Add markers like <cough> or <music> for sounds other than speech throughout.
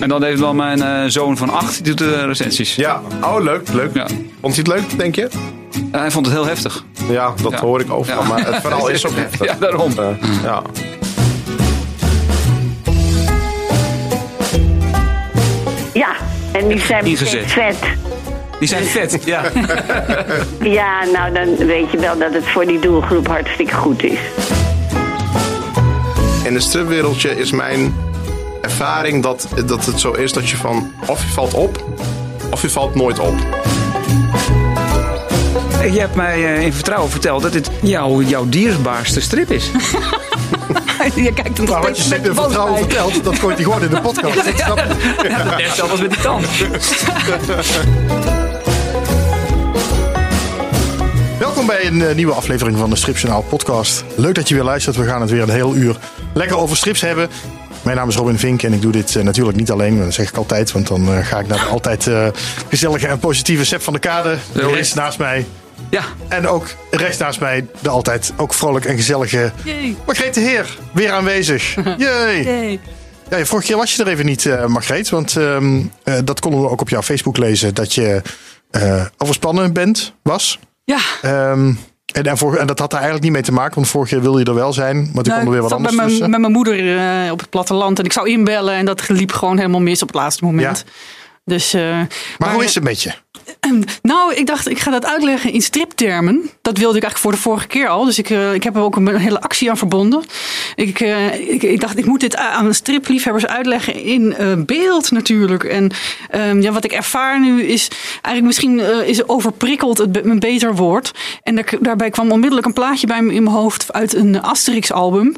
En dan heeft wel mijn eh, zoon van acht, die doet de recensies. Ja, oh leuk, leuk. Ja. Vond hij het leuk, denk je? En hij vond het heel heftig. Ja, dat Ja. hoor ik overal. Ja. Maar het verhaal is ook <laughs> heftig. Ja, daarom. Eh, ja. Ja, en die zijn Ingezet. vet. Die zijn vet. Ja. <laughs> Ja, nou dan weet je wel dat het voor die doelgroep hartstikke goed is. In het stripwereldje is mijn ervaring dat, dat het zo is dat je van of je valt op of je valt nooit op. Je hebt mij eh, in vertrouwen verteld dat dit jouw, jouw dierbaarste strip is. <laughs> Je kijkt hem Maar wat je in vertrouwen vertelt, dat gooit hij gewoon in de podcast. <laughs> Dat snap ik. Net zelfs met die tand. <laughs> Welkom bij een eh, nieuwe aflevering van de Stripjournaal podcast. Leuk dat je weer luistert. We gaan het weer een heel uur lekker over strips hebben. Mijn naam is Robin Vink en ik doe dit eh, natuurlijk niet alleen. Dat zeg ik altijd, want dan eh, ga ik naar de altijd eh, gezellige en positieve Sep van de Kade. Is Rechts het. naast mij. Ja, En ook rechts naast mij de altijd ook vrolijk en gezellige Jee. Margreet de Heer. Weer aanwezig. <laughs> Jee. Ja, vorige keer was je er even niet, eh Margreet. Want ehm, eh, dat konden we ook op jouw Facebook lezen. Dat je eh, overspannen bent, was. Ja, Ehm, en, en, dat had er eigenlijk niet mee te maken. Want vorige keer wilde je er wel zijn. Maar toen nou, kwam er weer ik wat anders met mijn, tussen. met mijn moeder eh, op het platteland en ik zou inbellen en dat liep gewoon helemaal mis op het laatste moment. Dus, eh, Maar hoe is het met je? Nou, ik dacht, ik ga dat uitleggen in striptermen. Dat wilde ik eigenlijk voor de vorige keer al. Dus ik, eh, ik heb er ook een hele actie aan verbonden. Ik, eh, ik, ik dacht, ik moet dit aan stripliefhebbers uitleggen in beeld natuurlijk. En ehm, ja, wat ik ervaar nu is eigenlijk misschien is overprikkeld het een beter woord. En daar, daarbij kwam onmiddellijk een plaatje bij me in mijn hoofd uit een Asterix-album.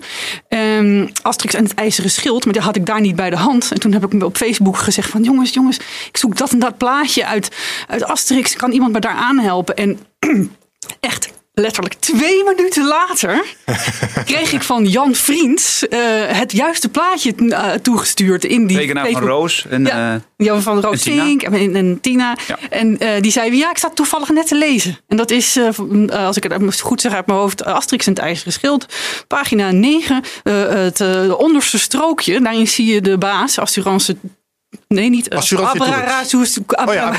Ehm, Asterix en het IJzeren Schild. Maar die had ik daar niet bij de hand. En toen heb ik me op Facebook gezegd van jongens, jongens, ik zoek dat en dat plaatje uit, uit Asterix. Kan iemand me daar aanhelpen? En <clears throat> echt letterlijk twee minuten later <laughs> kreeg ik van Jan Vriends eh, het juiste plaatje eh, toegestuurd in die tekenaar van. Roos. En, Ja, eh, Jan van Roos en Tina. En, en Tina. Ja. En eh, die zei, ja, ik sta toevallig net te lezen. En dat is, als ik het goed zeg uit mijn hoofd, Asterix en het IJzeren Schild. Pagina 9, eh, het onderste strookje. Daarin zie je de baas, Assurance... Nee, niet. eh, Abrarazus- Oh ja,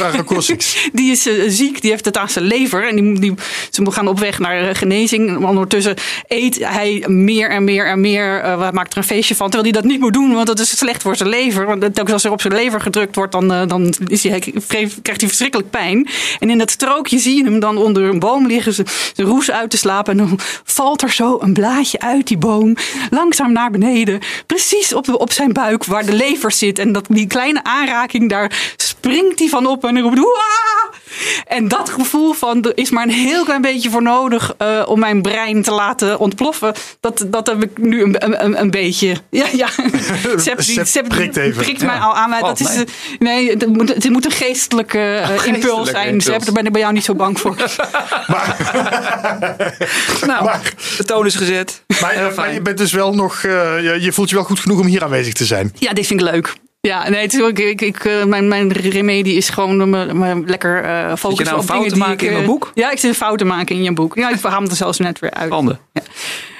<laughs> die is eh, ziek, die heeft het aan zijn lever. En die, die, ze gaan op weg naar eh, genezing. En ondertussen eet hij meer en meer en meer. hij maakt er een feestje van. Terwijl hij dat niet moet doen, want dat is slecht voor zijn lever. Want telkens als er op zijn lever gedrukt wordt, dan, dan is hij, krijgt hij verschrikkelijk pijn. En in dat strookje zie je hem dan onder een boom liggen, zijn zijn roes uit te slapen. En dan <laughs> valt er zo een blaadje uit die boom, langzaam naar beneden. Precies op, op zijn buik, waar de lever zit. En dat, die kleine aanraking, daar springt hij van op en roept... "Hoera!" En dat gevoel van, er is maar een heel klein beetje voor nodig eh, om mijn brein te laten ontploffen. Dat, dat heb ik nu een, een, een beetje. Ja, ja. <laughs> Sepp, die- Sepp Sepp prikt even. prikt mij Ja. al aan. Maar Oh, dat is, nee. eh, het moet, het moet een geestelijke eh, impuls zijn. impuls. Sepp, daar ben ik bij jou niet zo bang voor. <laughs> <laughs> nou, de toon is gezet. Maar, Heel maar je bent dus wel nog... eh, je, je voelt je wel goed genoeg om hier aanwezig te zijn. Ja, dit vind ik leuk. Ja, nee, het is ook, ik, ik, eh, mijn, mijn remedie is gewoon om me, me lekker eh focussen nou op fouten dingen die maken ik, in eh, mijn boek? Ja, ik zit fouten maken in je boek. Ja, ik <laughs> haal hem er zelfs net weer uit. Handen.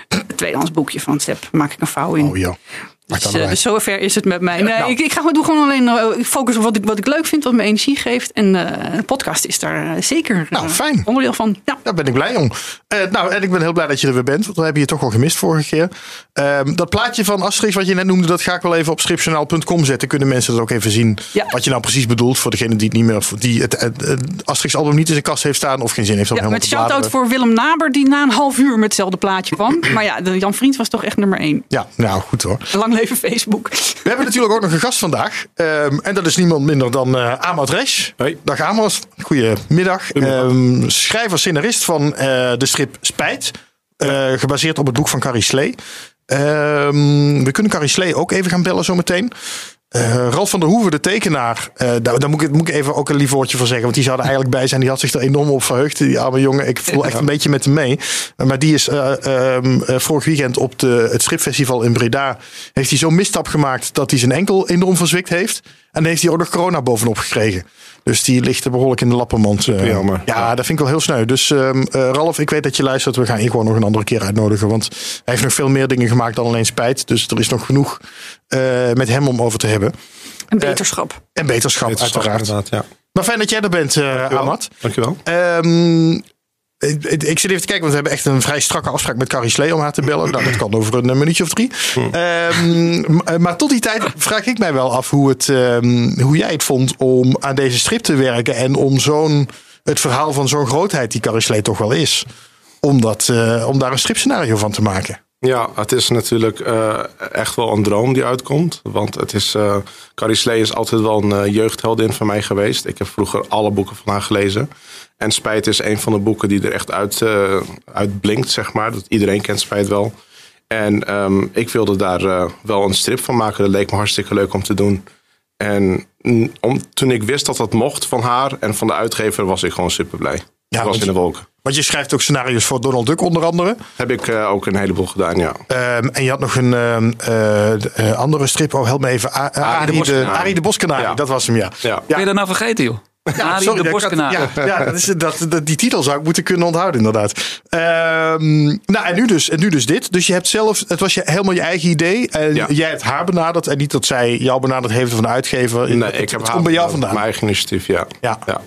Het tweedehands boekje van Sepp maak ik een vouw in. Oh ja. Dus, eh, dus zover is het met mij. Nee, nou. ik, ik ga, doe gewoon alleen eh, ik focus op wat ik, wat ik leuk vind, wat me energie geeft. En eh, de podcast is daar eh, zeker eh, Nou, fijn. onderdeel van. Ja. Daar ben ik blij om. Eh, nou, en ik ben heel blij dat je er weer bent. Want we hebben je toch al gemist vorige keer. Ehm, dat plaatje van Asterix wat je net noemde, dat ga ik wel even op stripjournaal.com zetten. Kunnen mensen dat ook even zien. Ja. Wat je nou precies bedoelt voor degene die het niet meer, die het, het, het Asterix album niet in zijn kast heeft staan of geen zin heeft om Ja, helemaal met te shout-out voor Willem Naber, die na een half uur met hetzelfde plaatje kwam. Maar ja, de Jan Vriend was toch echt nummer één. Ja, nou goed hoor. Lang leven Facebook. We hebben natuurlijk ook nog een gast vandaag. Ehm, en dat is niemand minder dan eh Amad Resch. Hoi. Dag Amad. Goedemiddag. Ehm schrijver, scenarist van eh, de strip Spijt. Eh, gebaseerd op het boek van Carrie Slee. Ehm, we kunnen Carrie Slee ook even gaan bellen zometeen. Eh Ralf van der Hoeven, de tekenaar. eh, daar, daar moet, ik, moet ik even ook een lief woordje voor zeggen. Want die zou er eigenlijk bij zijn. Die had zich er enorm op verheugd. Die arme jongen. Ik voel echt een beetje met hem mee. Maar die is eh, ehm, eh, vorig weekend op de, het stripfestival in Breda. Heeft hij zo'n misstap gemaakt dat hij zijn enkel enorm verzwikt heeft. En dan heeft hij ook nog corona bovenop gekregen. Dus die ligt er behoorlijk in de lappenmand. eh. Jammer. Ja, dat vind ik wel heel sneu. Dus ehm, eh, Ralf, ik weet dat je luistert. We gaan je gewoon nog een andere keer uitnodigen. Want hij heeft nog veel meer dingen gemaakt dan alleen spijt. Dus er is nog genoeg eh, met hem om over te hebben. En beterschap. En beterschap, uiteraard. ja. Maar fijn dat jij er bent, eh Ahmad. Dankjewel. Ehm, ik, ik- ik zit even te kijken, want we hebben echt een vrij strakke afspraak met Carrie Slee om haar te bellen. Nou, dat kan over een eh, minuutje of drie. Ehm, m- eh, maar tot die tijd vraag ik mij wel af hoe, het, ehm, hoe jij het vond om aan deze strip te werken. En om zo'n, het verhaal van zo'n grootheid die Carrie Slee toch wel is. Om, dat, eh, om daar een stripscenario van te maken. Ja, het is natuurlijk eh, echt wel een droom die uitkomt. Want het is, eh Carrie Slee is altijd wel een eh, jeugdheldin van mij geweest. Ik heb vroeger alle boeken van haar gelezen. En Spijt is een van de boeken die er echt uit, uit blinkt, zeg maar. Dat iedereen kent Spijt wel. En ehm, ik wilde daar wel een strip van maken. Dat leek me hartstikke leuk om te doen. En toen ik wist dat dat mocht van haar en van de uitgever, was ik gewoon super blij. Ja, was in de wolken. Want je schrijft ook scenario's voor Donald Duck onder andere. Heb ik eh, ook een heleboel gedaan, ja. Ehm, en je had nog een ehm, eh, eh, andere strip. Oh, help me even. A- A- Arie de, Boskanari. Arie de. Ja. Dat was hem, ja. Ja. Ben je dat nou vergeten, joh? Arie Sorry, de Boskenaar. Ja, ja dat is, dat, dat- die titel zou ik moeten kunnen onthouden, inderdaad. Ehm, nou, en nu, dus, en nu dus dit. Dus je hebt zelf, het was je, helemaal je eigen idee. En Ja. jij hebt haar benaderd. En niet dat zij jou benaderd heeft van de uitgever. Nee, het, ik heb het komt bij jou vandaan. Mijn eigen initiatief, ja. Ja. ja.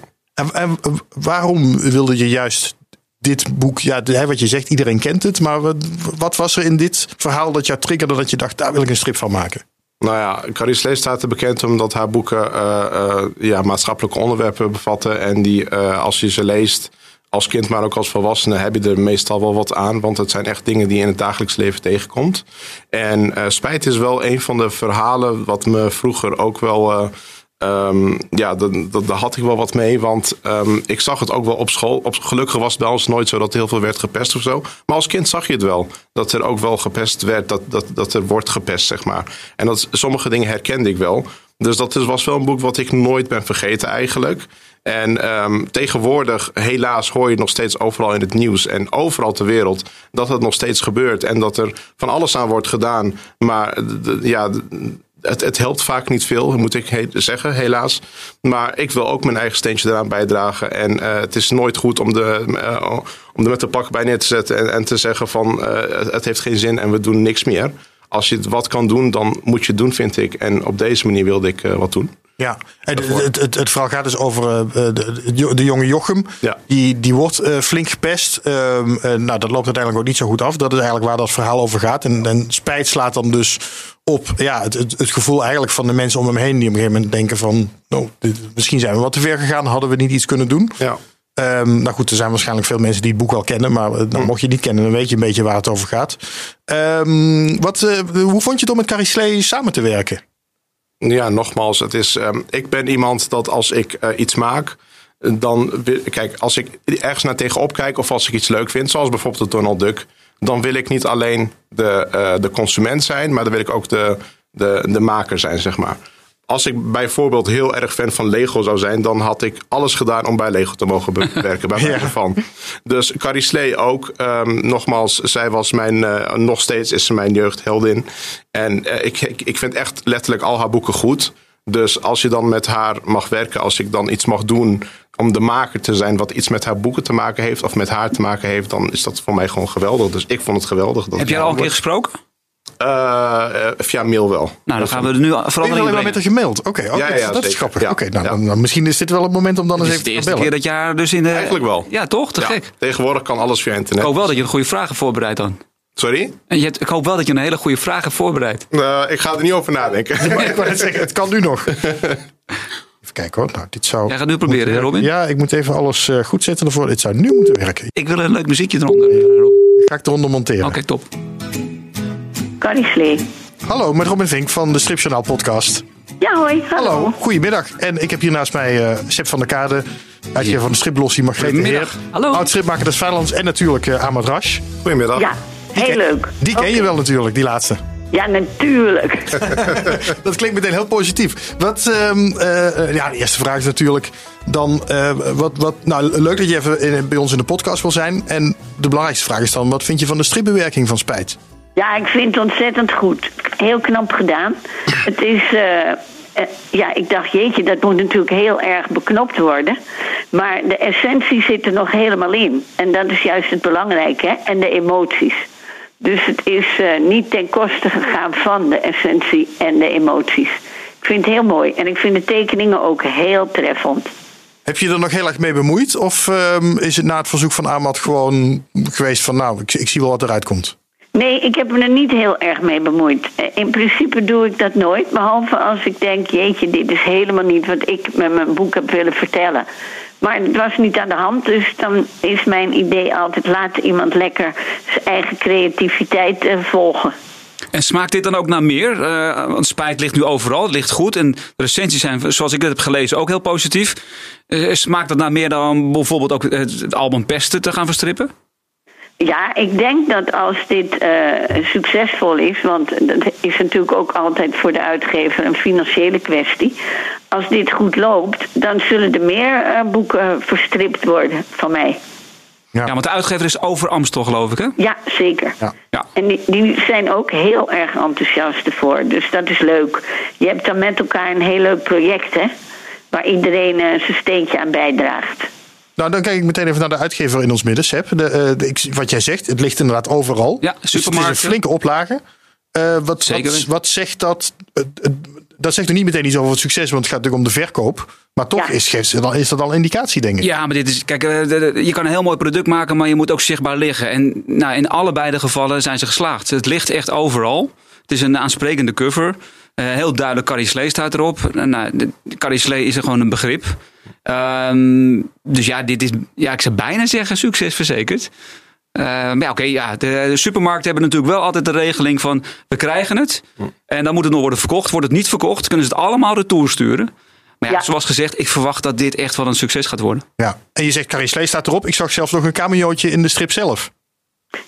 En, waarom wilde je juist dit boek? Ja, wat je zegt, iedereen kent het. Maar wat, wat was er in dit verhaal dat jou triggerde dat je dacht, daar wil ik een strip van maken? Nou ja, Carrie Slee staat er bekend omdat haar boeken eh, eh, ja, maatschappelijke onderwerpen bevatten. En die, eh, als je ze leest, als kind, maar ook als volwassene, heb je er meestal wel wat aan. Want het zijn echt dingen die je in het dagelijks leven tegenkomt. En Spijt is wel een van de verhalen wat me vroeger ook wel. Eh, ehm, ja, daar had ik wel wat mee. Want ehm, ik zag het ook wel op school. Op, gelukkig was het bij ons nooit zo dat heel veel werd gepest of zo. Maar als kind zag je het wel. Dat er ook wel gepest werd. Dat, dat, dat er wordt gepest, zeg maar. En dat, sommige dingen herkende ik wel. Dus dat was wel een boek wat ik nooit ben vergeten eigenlijk. En ehm, tegenwoordig, helaas, hoor je nog steeds overal in het nieuws en overal ter wereld dat het nog steeds gebeurt. En dat er van alles aan wordt gedaan. Maar ja, het, helpt vaak niet veel, moet ik zeggen, helaas. Maar ik wil ook mijn eigen steentje eraan bijdragen. En eh, het is nooit goed om, de, eh, om er met de pak bij neer te zetten en, te zeggen van eh, het, heeft geen zin en we doen niks meer. Als je wat kan doen, dan moet je het doen, vind ik. En op deze manier wilde ik wat doen. Ja, het, het, het, het verhaal gaat dus over eh, de, de, jonge Jochem. Ja. Die, die wordt eh, flink gepest. Ehm, eh, nou, dat loopt uiteindelijk ook niet zo goed af. Dat is eigenlijk waar dat verhaal over gaat. En, en spijt slaat dan dus op ja, het, het, het gevoel eigenlijk van de mensen om hem heen. Die op een gegeven moment denken van... Nou, dit- misschien zijn we wat te ver gegaan. Hadden we niet iets kunnen doen. Ja. Ehm, nou goed, er zijn waarschijnlijk veel mensen die het boek wel kennen. Maar nou, mocht je het niet kennen, dan weet je een beetje waar het over gaat. Ehm, wat, hoe vond je het om met Carrie Slee samen te werken? Ja, nogmaals, het is, ehm, ik ben iemand dat als ik eh, iets maak, dan kijk, als ik ergens naar tegenop kijk of als ik iets leuk vind, zoals bijvoorbeeld de Donald Duck, dan wil ik niet alleen de, eh, de consument zijn, maar dan wil ik ook de, de, de maker zijn, zeg maar. Als ik bijvoorbeeld heel erg fan van Lego zou zijn, dan had ik alles gedaan om bij Lego te mogen <laughs> werken. Bij wijze van. Dus Carrie Slee ook. ehm, nogmaals, zij was mijn, eh, nog steeds is ze mijn jeugdheldin. En eh, ik, ik, ik vind echt letterlijk al haar boeken goed. Dus als je dan met haar mag werken, als ik dan iets mag doen om de maker te zijn wat iets met haar boeken te maken heeft of met haar te maken heeft, dan is dat voor mij gewoon geweldig. Dus ik vond het geweldig. Dat Heb jij al een keer gesproken? Eh, eh, via mail wel. Nou, dan gaan we er nu Ik verandering alleen maar met brengen. haar gemaild. Oké, oké, Ja, ja, dat is zeker. grappig. Ja. Oké, nou, Ja. dan, dan misschien is dit wel het moment om dan Dit eens is de even te eerste bellen. keer dat je haar dus in de... Eigenlijk wel. Ja, toch? Te Ja, gek. Tegenwoordig kan alles via Ik internet. hoop wel dat je een goede vragen voorbereidt dan. Sorry? En je hebt, ik hoop wel dat je een hele goede vraag hebt voorbereid. Eh, ik ga er niet over nadenken. <laughs> Maar ik wou net zeggen, het kan nu nog. <laughs> Even kijken hoor. Nou, dit zou Jij gaat nu proberen, hè, Robin? Ja, ik moet even alles eh, goed zetten ervoor. Dit zou nu moeten werken. Ik wil een leuk muziekje eronder. Robin. Ga ik eronder monteren. Oké, top. Carrie Slee. Hallo, met Robin Vink van de Stripjournaal podcast. Ja, hoi. Hallo. Hallo, goedemiddag. En ik heb hier naast mij eh Sepp van der Kade, uitgever van de striplossie Margrethe Heer. Hallo. Oud stripmaker des Vijlands en natuurlijk eh Ahmad Rash. Goedemiddag. Ja, heel leuk. Die ken je wel natuurlijk, die laatste. Ja, natuurlijk. <laughs> Dat klinkt meteen heel positief. Wat, ehm, eh, ja, de eerste vraag is natuurlijk dan, eh, wat, wat, nou, leuk dat je even in- bij ons in de podcast wil zijn. En de belangrijkste vraag is dan, wat vind je van de stripbewerking van Spijt? Ja, ik vind het ontzettend goed. Heel knap gedaan. Het is. eh, eh, ja, ik dacht, jeetje, dat moet natuurlijk heel erg beknopt worden. Maar de essentie zit er nog helemaal in. En dat is juist het belangrijke, hè? En de emoties. Dus het is eh, niet ten koste gegaan van de essentie en de emoties. Ik vind het heel mooi. En ik vind de tekeningen ook heel treffend. Heb je er nog heel erg mee bemoeid? Of ehm, is het na het verzoek van Ahmad gewoon geweest van nou, ik, ik zie wel wat eruit komt? Nee, ik heb me er niet heel erg mee bemoeid. Eh, In principe doe ik dat nooit. Behalve als ik denk, jeetje, dit is helemaal niet wat ik met mijn boek heb willen vertellen. Maar het was niet aan de hand, dus dan is mijn idee altijd... laat iemand lekker zijn eigen creativiteit eh, volgen. En smaakt dit dan ook naar meer? Eh, want spijt ligt nu overal, het ligt goed. En de recensies zijn, zoals ik het heb gelezen, ook heel positief. Smaakt dat naar meer dan bijvoorbeeld ook het album Pesten te gaan verstrippen? Ja, ik denk dat als dit eh, succesvol is, want dat is natuurlijk ook altijd voor de uitgever een financiële kwestie. Als dit goed loopt, dan zullen er meer eh, boeken verstript worden van mij. Ja. Ja, want de uitgever is over Amstel, geloof ik, hè? Ja, zeker. Ja. Ja. En die, die zijn ook heel erg enthousiast ervoor. Dus dat is leuk. Je hebt dan met elkaar een heel leuk project, hè? Waar iedereen eh, zijn steentje aan bijdraagt. Nou, dan kijk ik meteen even naar de uitgever in ons midden, Seb. De, eh, de- ik- wat jij zegt, het ligt inderdaad overal. Ja, dus het is een supermarkten. flinke oplage. Eh, wat, Zeker wat, zegt dat? eh, dat zegt nog niet meteen iets over het succes, want het gaat natuurlijk om de verkoop. Maar toch Ja. is, is dat al een indicatie, denk ik. Ja, maar dit is. Kijk, je kan een heel mooi product maken, maar je moet ook zichtbaar liggen. En nou, in allebei de gevallen zijn ze geslaagd. Het ligt echt overal. Het is een aansprekende cover. Eh, heel duidelijk Carrie Slee staat erop. Nou, Carrie Slee is er gewoon een begrip. Ehm, dus ja, dit is, ja, ik zou bijna zeggen, succes verzekerd. Eh, maar ja, oké, ja, de, de supermarkten hebben natuurlijk wel altijd de regeling van we krijgen het. En dan moet het nog worden verkocht. Wordt het niet verkocht, kunnen ze het allemaal retour sturen. Maar ja, Ja. zoals gezegd, ik verwacht dat dit echt wel een succes gaat worden. Ja. En je zegt Carrie Slee staat erop. Ik zag zelfs nog een cameootje in de strip zelf.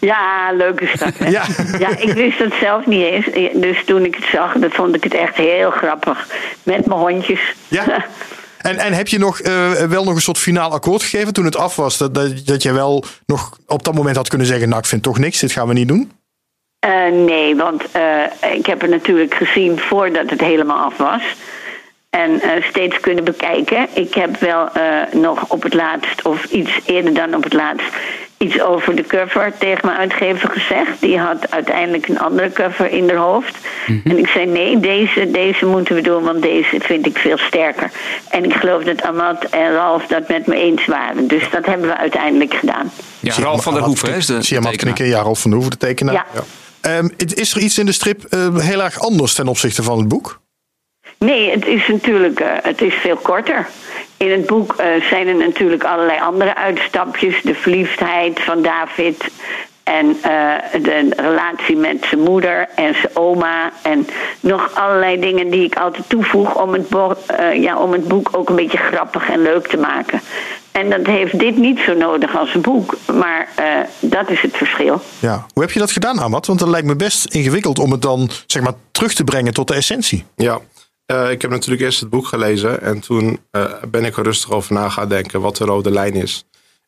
Ja, leuk is dat. hè? <laughs> Ja. ja, ik wist het zelf niet eens. Dus toen ik het zag, dan vond ik het echt heel grappig. Met mijn hondjes. Ja. <laughs> En, en heb je nog eh, wel nog een soort finaal akkoord gegeven toen het af was? Dat, dat, dat je wel nog op dat moment had kunnen zeggen: Nou, ik vind toch niks, dit gaan we niet doen. Eh, nee, want eh, ik heb het natuurlijk gezien voordat het helemaal af was. En steeds kunnen bekijken. Ik heb wel nog op het laatst, of iets eerder dan op het laatst, iets over de cover tegen mijn uitgever gezegd. Die had uiteindelijk een andere cover in haar hoofd. En ik zei: nee, deze, deze moeten we doen, want deze vind ik veel sterker. En ik geloof dat Amat en Ralf dat met me eens waren. Dus dat hebben we uiteindelijk gedaan. Ja, Ralf van der Hoeven hè, is de Zie je knikken? Ja, Rolf van der Hoeven, de tekenaar. Ja. Ehm, het- is er iets in de strip eh, heel erg anders ten opzichte van het boek? Nee, het is natuurlijk eh, het is veel korter. In het boek eh, zijn er natuurlijk allerlei andere uitstapjes. De verliefdheid van David. En eh, de relatie met zijn moeder en zijn oma. En nog allerlei dingen die ik altijd toevoeg om het, bo- eh, ja, om het boek ook een beetje grappig en leuk te maken. En dat heeft dit niet zo nodig als een boek. Maar eh, dat is het verschil. Ja. Hoe heb je dat gedaan, Amat? Want dat lijkt me best ingewikkeld om het dan zeg maar, terug te brengen tot de essentie. Ja, Eh, ik heb natuurlijk eerst het boek gelezen en toen eh, ben ik er rustig over na gaan denken wat de rode lijn is.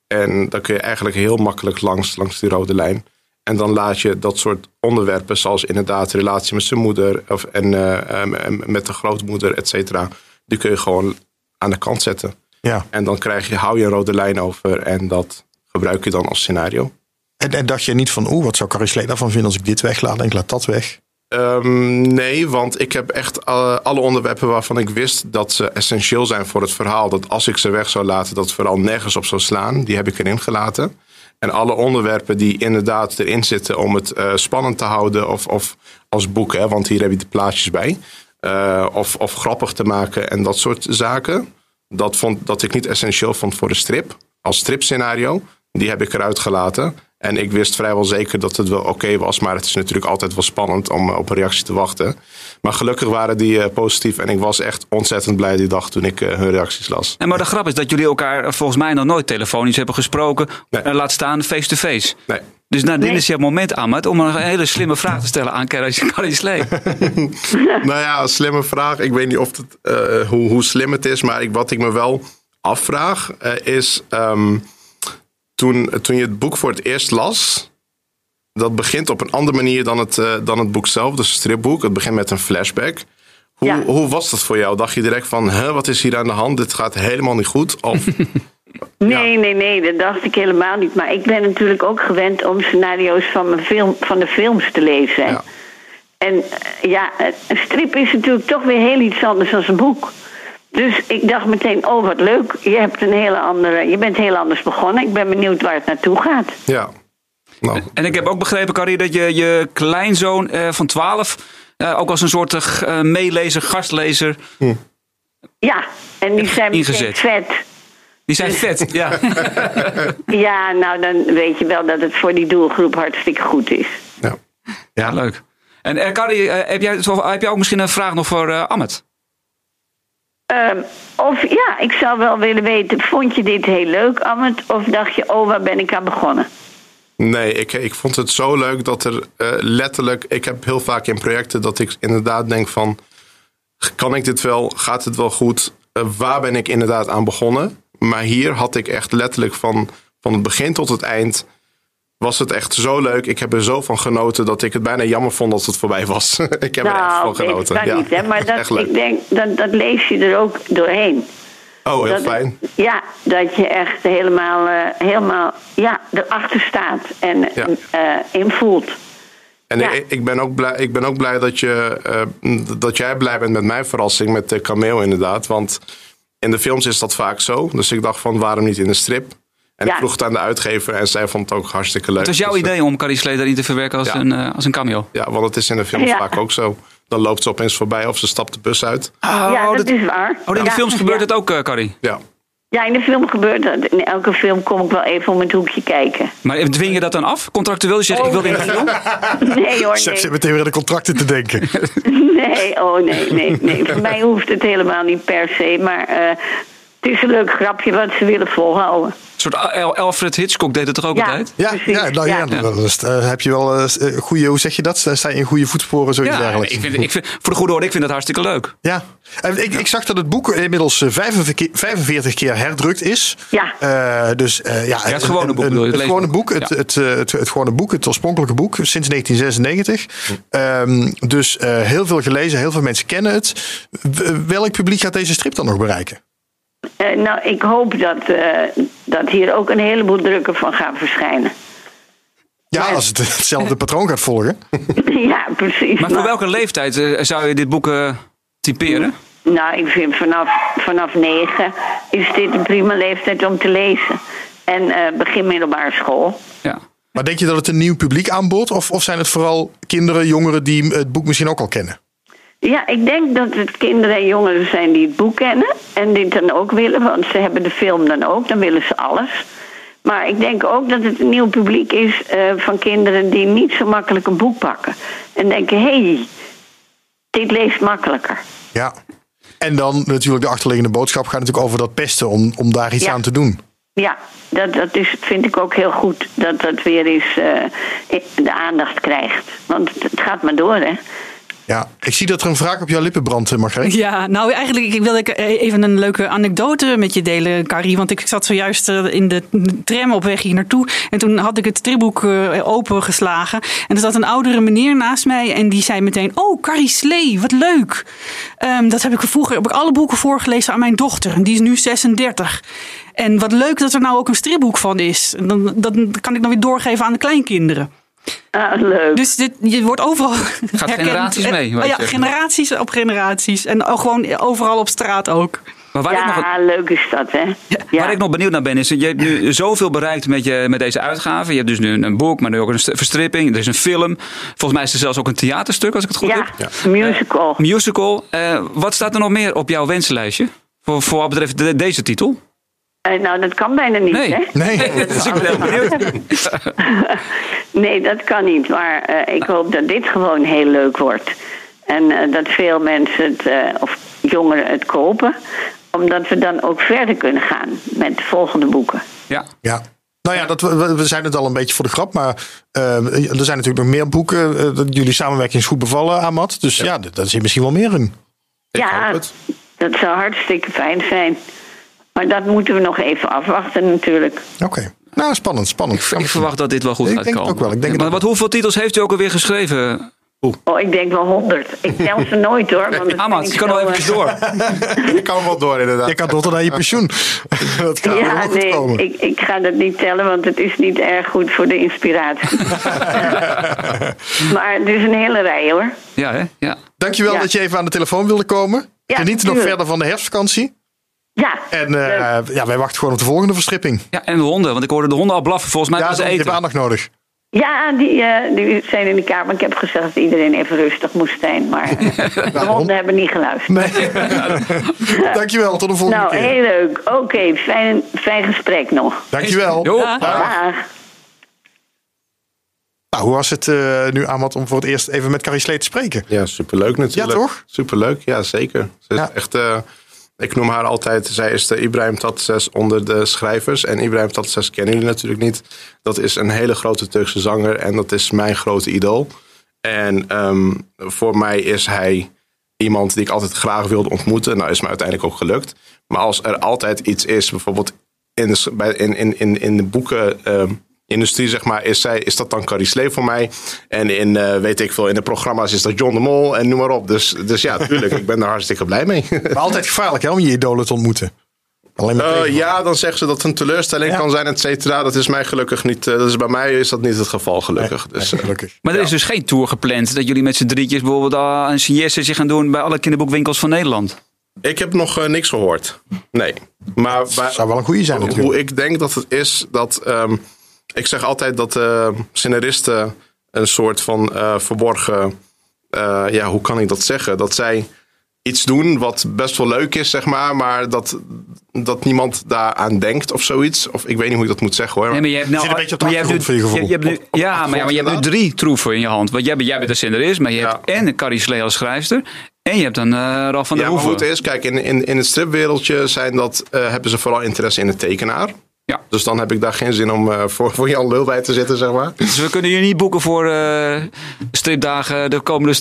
En dan kun je eigenlijk heel makkelijk langs, langs die rode lijn. En dan laat je dat soort onderwerpen, zoals inderdaad relatie met zijn moeder of, en, eh, em, met de grootmoeder, et cetera, die kun je gewoon aan de kant zetten. Ja. En dan krijg je, hou je een rode lijn over en dat gebruik je dan als scenario. En, en dacht je niet van, oeh, wat zou Carrie Slee daarvan vinden als ik dit weglaat en ik laat dat weg? Ehm, nee, want ik heb echt eh, alle onderwerpen waarvan ik wist dat ze essentieel zijn voor het verhaal. Dat als ik ze weg zou laten, dat het vooral nergens op zou slaan. Die heb ik erin gelaten. En alle onderwerpen die inderdaad erin zitten om het eh, spannend te houden. Of, of als boek, hè, want hier heb je de plaatjes bij. eh, of, of grappig te maken en dat soort zaken. Dat, vond, dat ik niet essentieel vond voor de strip. Als stripscenario. Die heb ik eruit gelaten. En ik wist vrijwel zeker dat het wel oké was. Maar het is natuurlijk altijd wel spannend om eh, op een reactie te wachten. Maar gelukkig waren die eh, positief. En ik was echt ontzettend blij die dag toen ik eh, hun reacties las. En maar de grap is dat jullie elkaar volgens mij nog nooit telefonisch hebben gesproken. Nee. En laat staan face-to-face. Nee. Dus nou, dit is je moment, Ahmed, om een hele slimme vraag te stellen aan Carrie Slee. <laughs> nou ja, een slimme vraag. Ik weet niet of het, eh, hoe, hoe slim het is. Maar ik, wat ik me wel afvraag is... ehm, toen, toen je het boek voor het eerst las... Dat begint op een andere manier dan het, eh, dan het boek zelf. Dus het stripboek. Het begint met een flashback. Hoe, Ja. hoe was dat voor jou? Dacht je direct van, hè, wat is hier aan de hand? Dit gaat helemaal niet goed? Of, <laughs> Nee, nee, nee, dat dacht ik helemaal niet. Maar ik ben natuurlijk ook gewend om scenario's van, mijn film, van de films te lezen. Ja. En eh, ja, een strip is natuurlijk toch weer heel iets anders dan een boek. Dus ik dacht meteen, oh wat leuk, je, hebt een hele andere, je bent heel anders begonnen. Ik ben benieuwd waar het naartoe gaat. Ja. Nou, En ik heb ook begrepen, Carrie, dat je je kleinzoon eh, van 12 eh, ook als een soort eh, meelezer, gastlezer. Ja, en die zijn Ingezet. vet. Die zijn vet. Ja. <laughs> <laughs> Ja, nou dan weet je wel dat het voor die doelgroep hartstikke goed is. ja. ja, leuk. En Carrie, heb, jij, heb jij ook misschien een vraag nog voor eh Ahmed? Ehm, of ja, ik zou wel willen weten, vond je dit heel leuk, Amit? Of dacht je, oh, waar ben ik aan begonnen? Nee, ik, ik vond het zo leuk dat er eh, letterlijk. Ik heb heel vaak in projecten dat ik inderdaad denk van. Kan ik dit wel? Gaat het wel goed? Eh, waar ben ik inderdaad aan begonnen? Maar hier had ik echt letterlijk van, van het begin tot het eind. Was het echt zo leuk. Ik heb er zo van genoten dat ik het bijna jammer vond dat het voorbij was. <laughs> ik heb er echt van Nou, nee, dat genoten. kan Ja, niet, hè? Maar <laughs> dat, ik denk, dat, dat lees je er ook doorheen. Oh, heel dat, fijn. Ja, dat je echt helemaal, eh, helemaal ja, erachter staat en Ja. eh, in voelt. En Ja. ik, ik, ben ook blij, ik ben ook blij dat, je, eh, dat jij blij bent met mijn verrassing met de cameo inderdaad. Want in de films is dat vaak zo. Dus ik dacht van waarom niet in de strip? En Ja. ik vroeg het aan de uitgever en zij vond het ook hartstikke leuk. Het was jouw Dus, eh, idee om Carrie Slee daarin te verwerken als, Ja. een, eh, als een cameo. Ja, want het is in de films Ja. vaak ook zo. Dan loopt ze opeens voorbij of ze stapt de bus uit. ja, dat, is waar. Oh, in de films gebeurt ja. het ook, eh, Carrie. Ja. Ja, in de film gebeurt dat. In elke film kom ik wel even om het hoekje kijken. Maar dwing je dat dan af? Contractueel? Je zegt, ik wil in de film? <laughs> Nee hoor, Ze nee. zit meteen weer aan de contracten te denken. <laughs> Nee, oh nee, nee, nee. Voor mij hoeft het helemaal niet per se. Maar eh, het is een leuk grapje wat ze willen volhouden. Een soort Al- Alfred Hitchcock deed het toch ook Ja. altijd? Ja, Precies, ja, nou ja, eh, heb je wel eh, goede, hoe zeg je dat? Sta je in goede voetsporen, zoiets Ja, dergelijks. ik vind, ik vind, voor de goede orde, ik vind dat hartstikke leuk. Ja, ik, ik zag dat het boek inmiddels eh, 45 keer, 45 keer herdrukt is. Ja. Eh, dus eh, ja, het gewone boek een- het gewone boek, het, Ja. het, eh, het, het gewone boek, het oorspronkelijke boek sinds 1996. Ehm, dus eh, heel veel gelezen, heel veel mensen kennen het. Welk publiek gaat deze strip dan nog bereiken? Eh, nou, ik hoop dat, eh, dat hier ook een heleboel drukken van gaan verschijnen. Ja, als het hetzelfde patroon gaat volgen. <laughs> ja, precies. Maar voor welke leeftijd eh, zou je dit boek eh, typeren? Nou, ik vind vanaf, vanaf negen is dit een prima leeftijd om te lezen. En eh, begin middelbare school. Ja. Maar denk je dat het een nieuw publiek aanbodt? Of, of zijn het vooral kinderen, jongeren die het boek misschien ook al kennen? Ja, ik denk dat het kinderen en jongeren zijn die het boek kennen. En dit dan ook willen, want ze hebben de film dan ook. Dan willen ze alles. Maar ik denk ook dat het een nieuw publiek is eh, van kinderen die niet zo makkelijk een boek pakken. En denken, hé, hey, dit leest makkelijker. Ja. En dan natuurlijk de achterliggende boodschap gaat natuurlijk over dat pesten om, om daar iets Ja. aan te doen. Ja, dat, dat is, vind ik ook heel goed. Dat dat weer eens eh, de aandacht krijgt. Want het gaat maar door, hè. Ja, ik zie dat er een vraag op jouw lippen brandt, eh, Margreet. Ja, nou eigenlijk wil ik even een leuke anekdote met je delen, Carrie. Want ik zat zojuist eh, in de tram op weg hier naartoe. En toen had ik het stripboek eh, opengeslagen. En er zat een oudere meneer naast mij. En die zei meteen, oh Carrie Slee, wat leuk. Ehm, dat heb ik vroeger heb ik alle boeken voorgelezen aan mijn dochter. En die is nu 36. En wat leuk dat er nou ook een stripboek van is. En dan, dat kan ik dan weer doorgeven aan de kleinkinderen. Ah, leuk. Dus dit, je wordt overal. Gaat generaties mee, je ja, generaties op generaties. En gewoon overal op straat ook. Maar waar, ik nog, ja, leuk is dat, hè. Ja. waar ik nog benieuwd naar ben, is je hebt nu zoveel bereikt met, je, met deze uitgave. Je hebt dus nu een boek, maar nu ook een st- verstripping. Er is een film. Volgens mij is er zelfs ook een theaterstuk, als ik het goed Ja, heb. een musical. Musical. Eh, wat staat er nog meer op jouw wensenlijstje? Voor, voor wat betreft de- deze titel? Eh, nou, dat kan bijna niet, Nee. hè? Nee. <laughs> Dus ik ben heel benieuwd. <laughs> Nee, dat kan niet. Maar eh, ik hoop dat dit gewoon heel leuk wordt. En eh, dat veel mensen het, eh, of jongeren het kopen. Omdat we dan ook verder kunnen gaan met de volgende boeken. Ja. Ja. Nou ja, dat, we, zijn het al een beetje voor de grap, maar er zijn natuurlijk nog meer boeken. dat jullie samenwerking is goed bevallen, Amat. Dus ja, ja daar zit misschien wel meer in. Ik ja, hoop het. dat zou hartstikke fijn zijn. Maar dat moeten we nog even afwachten natuurlijk. Oké. Nou, spannend, spannend. Ik verwacht dat dit wel goed Ik gaat denk het ook wel, ik denk het maar wat, hoeveel titels heeft u ook alweer geschreven? Oh, ik denk wel honderd. Ik tel ze nooit hoor. Want <laughs> Amat, je kan eventjes eh, door. Ik <laughs> kan wel door inderdaad. Je kan tot naar je pensioen. <laughs> dat gaat Ja, nee, komen. ik, ik ga dat niet tellen, want het is niet erg goed voor de inspiratie. maar het is een hele rij hoor. Ja, hè? Ja. Dankjewel Ja. dat je even aan de telefoon wilde komen. Ja, Geniet nog verder van de herfstvakantie. Ja, En eh, ja, wij wachten gewoon op de volgende verstripping. ja, en de honden, want ik hoorde de honden al blaffen. Volgens mij Ja, ze ze hebben eten. aandacht nodig. Ja, die, eh, die zijn in de kamer. Ik heb gezegd dat iedereen even rustig moest zijn. Maar <laughs> de honden hebben niet geluisterd. Nee. <laughs> Dankjewel, tot de volgende Nou, keer. heel leuk. Oké, fijn, fijn gesprek nog. Dankjewel. Jo. Ja. Dag. Nou, hoe was het eh, nu, Amat, om voor het eerst even met Carrie Slee te spreken? Ja, superleuk natuurlijk. Ja, toch? Superleuk, ja zeker. Ze is Ja. echt, eh, ik noem haar altijd, zij is de Ibrahim Tatses onder de schrijvers. En Ibrahim Tatses kennen jullie natuurlijk niet. Dat is een hele grote Turkse zanger en dat is mijn grote idool. En ehm, voor mij is hij iemand die ik altijd graag wilde ontmoeten. Nou is me uiteindelijk ook gelukt. Maar als er altijd iets is, bijvoorbeeld in de, in, in, in de boeken... ehm, industrie, zeg maar, is, zij, is dat dan Carrie Slee voor mij. En in, eh, weet ik veel, in de programma's is dat John de Mol en noem maar op. Dus, dus ja, tuurlijk, ik ben daar hartstikke blij mee. <laughs> Maar altijd gevaarlijk hè, om je idolen te ontmoeten. Alleen maar Eh, ja, dan zeggen ze dat het een teleurstelling Ja. kan zijn, et cetera. Dat is mij gelukkig niet. eh, dat is bij mij is dat niet het geval, gelukkig. dus, Nee, gelukkig. Maar er is dus geen tour gepland dat jullie met z'n drietjes bijvoorbeeld een sieste gaan doen bij alle kinderboekwinkels van Nederland. ik heb nog niks gehoord. Nee. Maar Zou wel een goede zijn natuurlijk. hoe ik denk dat het is dat. ehm, ik zeg altijd dat eh, scenaristen een soort van eh, verborgen. eh, ja, hoe kan ik dat zeggen? Dat zij iets doen wat best wel leuk is, zeg maar. Maar dat, dat niemand daaraan denkt of zoiets. Of ik weet niet hoe ik dat moet zeggen hoor. Nee, maar je hebt nou, Zit een beetje op de maar je hebt achtergrond nu- voor je je- je hebt nu- Ja, maar, ja, maar je hebt nu drie troeven in je hand. Want jij, bent- jij bent een scenarist, maar je Ja. hebt en Carrie Slee als schrijfster. En je hebt dan eh Ralf van der ja, Hoeven. het is, kijk, in, in, in het stripwereldje zijn dat, eh, hebben ze vooral interesse in de tekenaar. Ja. Dus dan heb ik daar geen zin om eh, voor, voor Jan Lul bij te zitten, zeg maar. Dus we kunnen je niet boeken voor eh, stripdagen, de komende <laughs>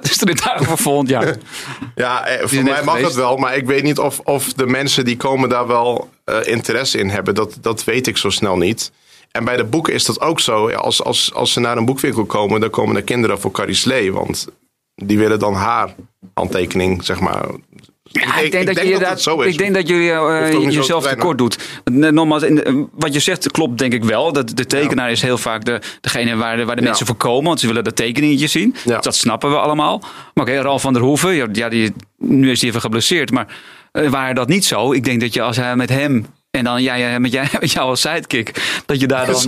de stripdagen voor volgend jaar. Ja, eh, voor mij mag het wel, maar ik weet niet of, of de mensen die komen daar wel interesse in hebben. Dat, dat weet ik zo snel niet. En bij de boeken is dat ook zo. Als, als, als ze naar een boekwinkel komen, dan komen er kinderen voor Carrie Slee. Want die willen dan haar handtekening, zeg maar. Ja, ik, denk dat, je inderdaad- het zo is. Ik denk dat jullie eh, jezelf tekort doet. Eh, Nogmaals, wat je zegt klopt denk ik wel. Dat de tekenaar is heel vaak de, degene waar de, waar de Ja. mensen voor komen. Want ze willen de tekeningetjes zien. Dat snappen we allemaal. Maar oké, Ralf van der Hoeven. Ja, die, nu is hij even geblesseerd. Maar uh, waar dat niet zo. Ik denk dat je als hij met hem... En dan jij, met, jij, <laughs> met jou als sidekick. Dat je daar dan. <laughs>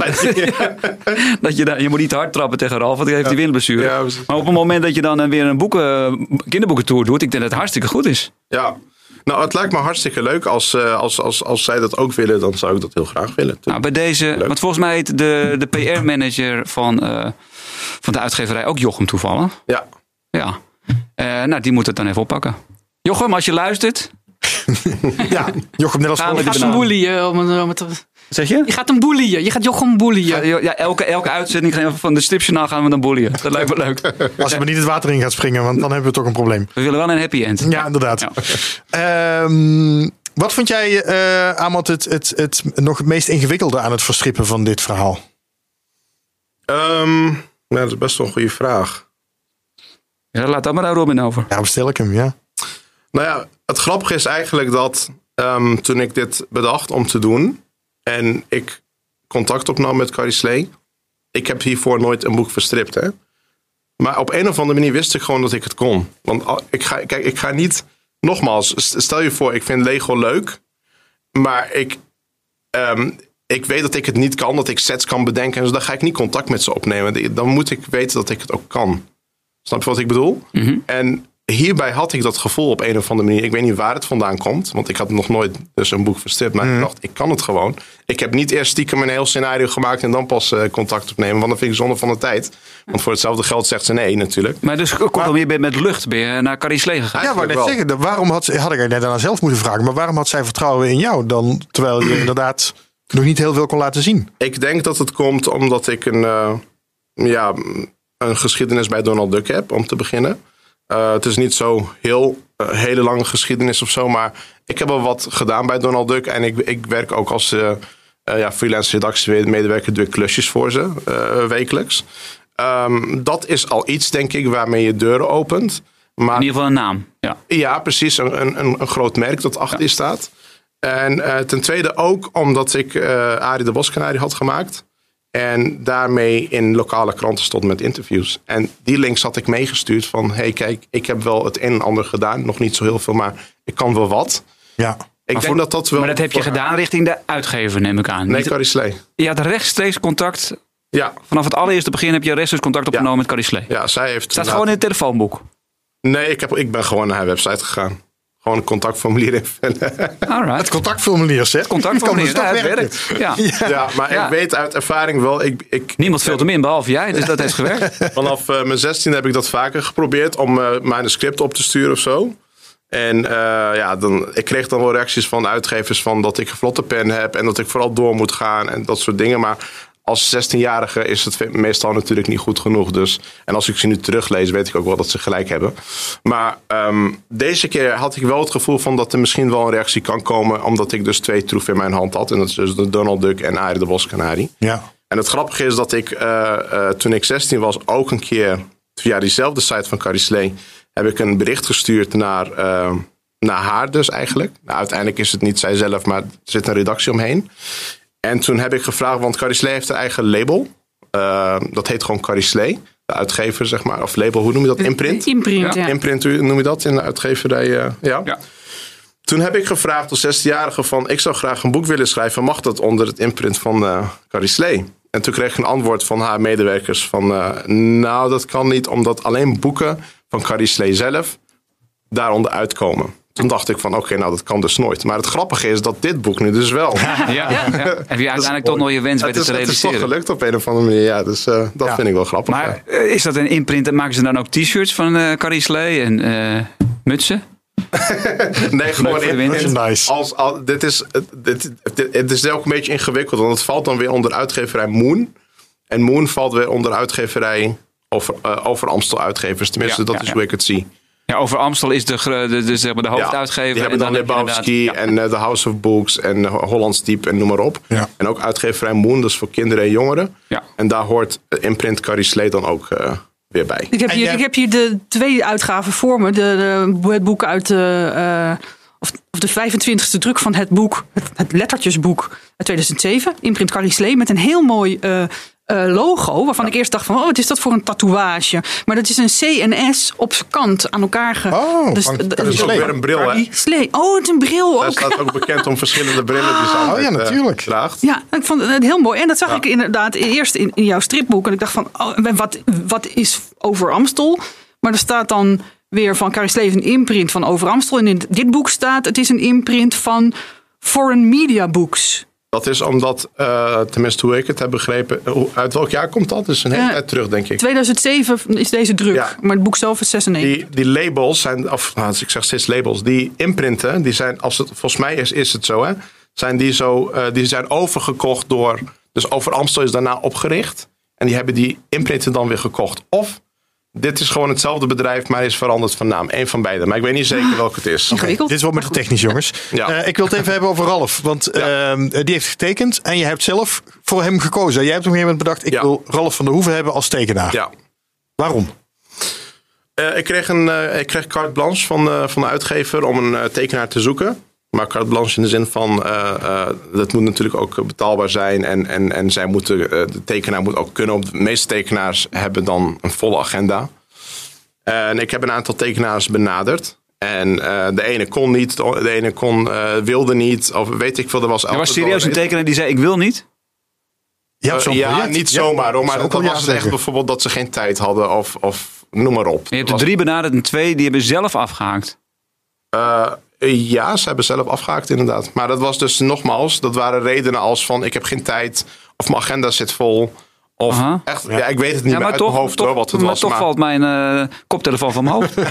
dat je, daar, je moet niet hard trappen tegen Ralf, want dan heeft hij. Ja, precies. maar op het moment dat je dan eh, weer een boeken, kinderboekentour doet, ik denk dat het hartstikke goed is. Ja. Nou, het lijkt me hartstikke leuk. Als, eh, als, als, als zij dat ook willen, dan zou ik dat heel graag willen. Nou, bij deze, Leuk. want volgens mij heet de, de PR-manager van, eh, van de uitgeverij ook Jochem toevallig. Ja. Ja. Eh, nou, die moet het dan even oppakken. Jochem, als je luistert. Ja, Jochem, net als Gaan we Je hem boelien. Om, het- om het te- Zeg je? je gaat hem boelien. Je gaat Jochem boelien. ja, elke, elke uitzending gaan we van de stripjournaal gaan we dan bollyen. Dat lijkt me leuk. Als hij maar niet het water in gaat springen, want dan hebben we toch een probleem. We willen wel een happy end. Ja, inderdaad. Ja. Ehm, wat vond jij, eh Amat, het, het, het nog het meest ingewikkelde aan het verstrippen van dit verhaal? Ehm, nou, dat is best wel een goede vraag. Ja, laat dat maar aan Robin over. Ja, bestel ik hem, ja. Nou ja, het grappige is eigenlijk dat ehm, toen ik dit bedacht om te doen en ik contact opnam met Carrie Slee, ik heb hiervoor nooit een boek verstript, hè. Maar op een of andere manier wist ik gewoon dat ik het kon. Want ik ga, kijk, ik ga niet, nogmaals, st- stel je voor, ik vind Lego leuk, maar ik, ehm, ik weet dat ik het niet kan, dat ik sets kan bedenken, dus dan ga ik niet contact met ze opnemen. Dan moet ik weten dat ik het ook kan. Snap je wat ik bedoel? En hierbij had ik dat gevoel op een of andere manier. Ik weet niet waar het vandaan komt. Want ik had nog nooit dus een boek verstript. Maar ik dacht, ik kan het gewoon. Ik heb niet eerst stiekem een heel scenario gemaakt. En dan pas eh, contact opnemen. Want dan vind ik zonde van de tijd. Want voor hetzelfde geld zegt ze nee natuurlijk. Maar dus kortom, je bent met lucht ben je naar Carrie Slee gegaan. Ja, wou net zeggen, waarom had, ze- had ik haar net aan zelf moeten vragen, maar waarom had zij vertrouwen in jou dan, terwijl je <clears throat> inderdaad nog niet heel veel kon laten zien? Ik denk dat het komt omdat ik een, eh, ja, een geschiedenis bij Donald Duck heb. Om te beginnen. Eh, het is niet zo heel eh, hele lange geschiedenis of zo. Maar ik heb al wat gedaan bij Donald Duck. En ik, ik werk ook als eh, ja, freelance redactiemedewerker. Doe ik klusjes voor ze wekelijks. Ehm, dat is al iets, denk ik, waarmee je deuren opent. Maar In ieder geval een naam. Ja. ja, precies. Een, een, een- groot merk dat achter je staat. En ten tweede ook omdat ik Arie de Boskanarie had gemaakt. En daarmee in lokale kranten stond met interviews. En die links had ik meegestuurd van... hey, kijk, ik heb wel het een en ander gedaan. Nog niet zo heel veel, maar ik kan wel wat. Ja. Ik denk dat dat wel... Maar dat heb je gedaan richting de uitgever, neem ik aan. Nee, Slee. je had rechtstreeks contact. Ja, Vanaf het allereerste begin heb je rechtstreeks contact opgenomen met Carrie Slee. ja, zij heeft... Staat gewoon in het telefoonboek. Nee, ik, heb, ik ben gewoon naar haar website gegaan. Gewoon een contactformulier invullen. <laughs> Alright. Het contactformulier, hè? Contactformulier, <laughs> Kan dus ja, toch het werkt. <laughs> Ja. ja, maar Ja. ik weet uit ervaring wel... Ik, ik, Niemand vult hem in, behalve jij. Dus dat heeft gewerkt. Vanaf eh, mijn 16 heb ik dat vaker geprobeerd om eh mijn script op te sturen of zo. En eh, ja, dan, ik kreeg dan wel reacties van uitgevers van dat ik een vlotte pen heb en dat ik vooral door moet gaan en dat soort dingen. Maar als 16-jarige is het meestal natuurlijk niet goed genoeg. Dus, en als ik ze nu teruglees, weet ik ook wel dat ze gelijk hebben. Maar ehm, deze keer had ik wel het gevoel van dat er misschien wel een reactie kan komen. Omdat ik dus twee troeven in mijn hand had. En dat is dus de Donald Duck en Arie de Boskanarie. Ja. En het grappige is dat ik eh, eh, toen ik 16 was ook een keer via diezelfde site van Carrie Slee heb ik een bericht gestuurd naar, eh, naar haar dus eigenlijk. Nou, uiteindelijk is het niet zij zelf, maar er zit een redactie omheen. En toen heb ik gevraagd, want Carrie Slee heeft een eigen label. Eh, dat heet gewoon Carrie Slee. De uitgever, zeg maar. Of label, hoe noem je dat? Imprint? Imprint, ja. Imprint noem je dat in de uitgeverij? eh, ja. Ja. Toen heb ik gevraagd als 16-jarige van... ik zou graag een boek willen schrijven. Mag dat onder het imprint van eh Carrie Slee? En toen kreeg ik een antwoord van haar medewerkers van... eh, nou, dat kan niet, omdat alleen boeken van Carrie Slee zelf... daaronder uitkomen. Toen dacht ik van, oké, nou, dat kan dus nooit. Maar het grappige is dat dit boek nu dus wel... Ja, ja. <laughs> Heb je uiteindelijk toch nog je wens weten is, te het is toch realiseren. gelukt op een of andere manier. Ja, dus eh, dat Ja. vind ik wel grappig. ja. Maar eh, is dat een imprint? en Maken ze dan ook t-shirts van eh Carrie Slee en eh, mutsen? <laughs> Nee, gewoon in, Merchandise. als, als, dit is, dit, dit- het is ook een beetje ingewikkeld, want het valt dan weer onder uitgeverij Moon. En Moon valt weer onder uitgeverij over, over Amstel uitgevers. Tenminste, Ja, dat ja, is ja. hoe ik het zie. Ja, over Amstel is de, de, de, zeg maar de Ja, hoofduitgever. die hebben dan en heb je Lebowski inderdaad- en eh, The House of Books en eh, Hollands Diep en noem maar op. Ja. En ook uitgeverij Moon, dat is voor kinderen en jongeren. Ja. En daar hoort eh, imprint Carrie Slee dan ook eh, weer bij. Ik heb, hier, jij- ik heb hier de twee uitgaven voor me. De, de, het boek uit de, eh, of, of de 25e druk van het boek, het, het lettertjesboek uit 2007. Imprint Carrie Slee met een heel mooi eh, eh, logo. Waarvan ik eerst dacht van, oh, wat is dat voor een tatoeage? Maar dat is een C en S op zijn kant aan elkaar ge... Oh, van d- Carrie Dat is ook weer een bril, hè? Slee. Oh, het is een bril Hij ook. staat ook bekend om verschillende brillen die ze Oh, altijd ja, eh, natuurlijk. draagt. Ja, ik vond het heel mooi. En dat zag ik inderdaad eerst in, in jouw stripboek. En ik dacht van, oh, wat, wat is over Amstel? Maar er staat dan weer van Carrie een imprint van over Amstel. En in dit boek staat, het is een imprint van Foreign Media Books. Dat is omdat, eh, tenminste hoe ik het heb begrepen, hoe- uit welk jaar komt dat? Is een hele Ja. tijd terug, denk ik. 2007 is deze druk. Ja. Maar het boek zelf is 96. Die, die labels zijn, of nou, ik zeg steeds labels, die imprinten, die zijn, als het, volgens mij is, is het zo, hè, zijn die zo, eh, die zijn overgekocht door, dus Over Amstel is daarna opgericht. En die hebben die imprinten dan weer gekocht. Of dit is gewoon hetzelfde bedrijf, maar is veranderd van naam. Eén van beide. Maar ik weet niet zeker welke het is. Dit is wel met de technisch, jongens. Ja. Eh, ik wil het even hebben over Ralf. Want ehm, die heeft getekend. En je hebt zelf voor hem gekozen. Jij hebt op een gegeven moment bedacht... ik Ja. wil Ralf van der Hoeven hebben als tekenaar. Ja. Waarom? Eh, ik, kreeg een, eh, ik kreeg carte blanche van, eh, van de uitgever om een tekenaar te zoeken. Maar carte blanche in de zin van, eh, eh, dat moet natuurlijk ook betaalbaar zijn. En, en, en zij moeten, eh, de tekenaar moet ook kunnen. De meeste tekenaars hebben dan een volle agenda. En ik heb een aantal tekenaars benaderd. En eh, de ene kon niet, de ene kon, eh, wilde niet. Of weet ik veel, er was Er was serieus een tekenaar die zei: Ik wil niet. Ja, zo'n ja, project. niet zomaar. Maar dat was ja het echt bijvoorbeeld dat ze geen tijd hadden. Of, of noem maar op. Je hebt er drie benaderd en twee die hebben zelf afgehaakt. Eh, ja, ze hebben zelf afgehaakt inderdaad. Maar dat was dus nogmaals, dat waren redenen als van ik heb geen tijd of mijn agenda zit vol. Of Aha. echt, ja. ik weet het niet Ja, meer maar uit toch, mijn hoofd toch, hoor, wat het maar was. toch maar- valt mijn eh, koptelefoon van mijn hoofd. <laughs>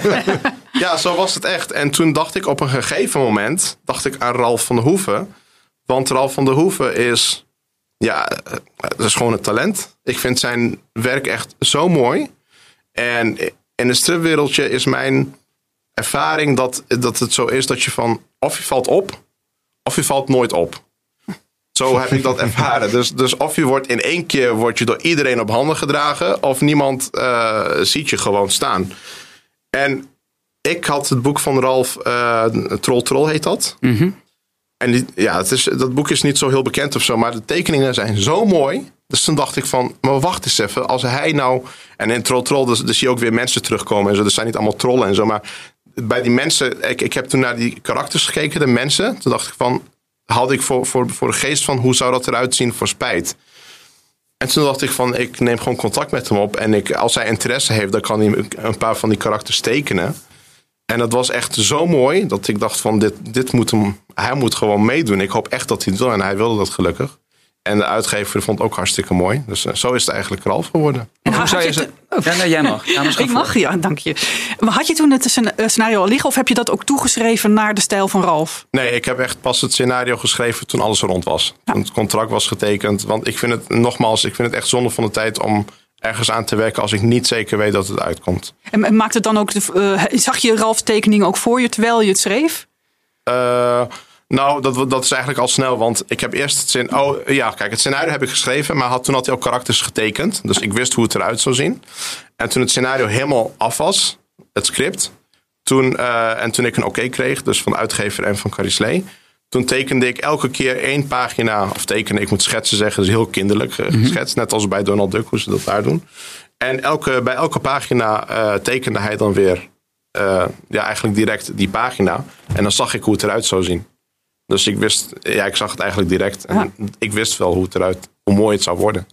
Ja, zo was het echt. En toen dacht ik op een gegeven moment, dacht ik aan Ralf van der Hoeven. Want Ralf van der Hoeven is, ja, eh, dat is gewoon een talent. Ik vind zijn werk echt zo mooi. En in het stripwereldje is mijn ervaring dat, dat het zo is dat je van, of je valt op, of je valt nooit op. Zo heb ik dat ervaren. Dus, dus of je wordt in één keer wordt je door iedereen op handen gedragen, of niemand uh, ziet je gewoon staan. En ik had het boek van Ralf, uh, Troll Troll heet dat. Mm En die, ja, het is, dat boek is niet zo heel bekend of zo, maar de tekeningen zijn zo mooi. Dus toen dacht ik van, maar wacht eens even, als hij nou... En in Troll Troll, dus, dus zie je ook weer mensen terugkomen en zo. Er zijn niet allemaal trollen en zo, maar bij die mensen... Ik, ik heb toen naar die karakters gekeken, de mensen. Toen dacht ik van, had ik voor, voor, voor de geest van, hoe zou dat eruit zien voor spijt? En toen dacht ik van, ik neem gewoon contact met hem op. En ik, als hij interesse heeft, dan kan hij een paar van die karakters tekenen. En dat was echt zo mooi dat ik dacht van, dit, dit moet hem, hij moet gewoon meedoen. Ik hoop echt dat hij het wil en hij wilde dat gelukkig. En de uitgever vond het ook hartstikke mooi. Dus uh, zo is het eigenlijk Ralf geworden. En hoe zou je ze... oh. Ja, nee, jij mag. Ja, ik mag, ja, dank je. Maar had je toen het scenario al liggen of heb je dat ook toegeschreven naar de stijl van Ralf? Nee, ik heb echt pas het scenario geschreven toen alles rond was. Ja. Toen het contract was getekend. Want ik vind het, nogmaals, ik vind het echt zonde van de tijd om ergens aan te werken als ik niet zeker weet dat het uitkomt. En maakt het dan ook, de, uh, zag je Ralf's tekening ook voor je terwijl je het schreef? Uh, nou, dat, dat is eigenlijk al snel, want ik heb eerst het zin. Oh ja, kijk, het scenario heb ik geschreven, maar had, toen had hij ook karakters getekend. Dus ik wist hoe het eruit zou zien. En toen het scenario helemaal af was, het script, toen, uh, en toen ik een oké okay kreeg, dus van de uitgever en van Carislee, toen tekende ik elke keer één pagina, of tekenen, ik moet schetsen zeggen, dus heel kinderlijk uh, geschetst, net als bij Donald Duck, hoe ze dat daar doen. En elke, bij elke pagina uh, tekende hij dan weer, ja, eigenlijk direct die pagina. En dan zag ik hoe het eruit zou zien. Dus ik wist, ja, ik zag het eigenlijk direct. En ja. ik wist wel hoe het eruit, hoe mooi het zou worden.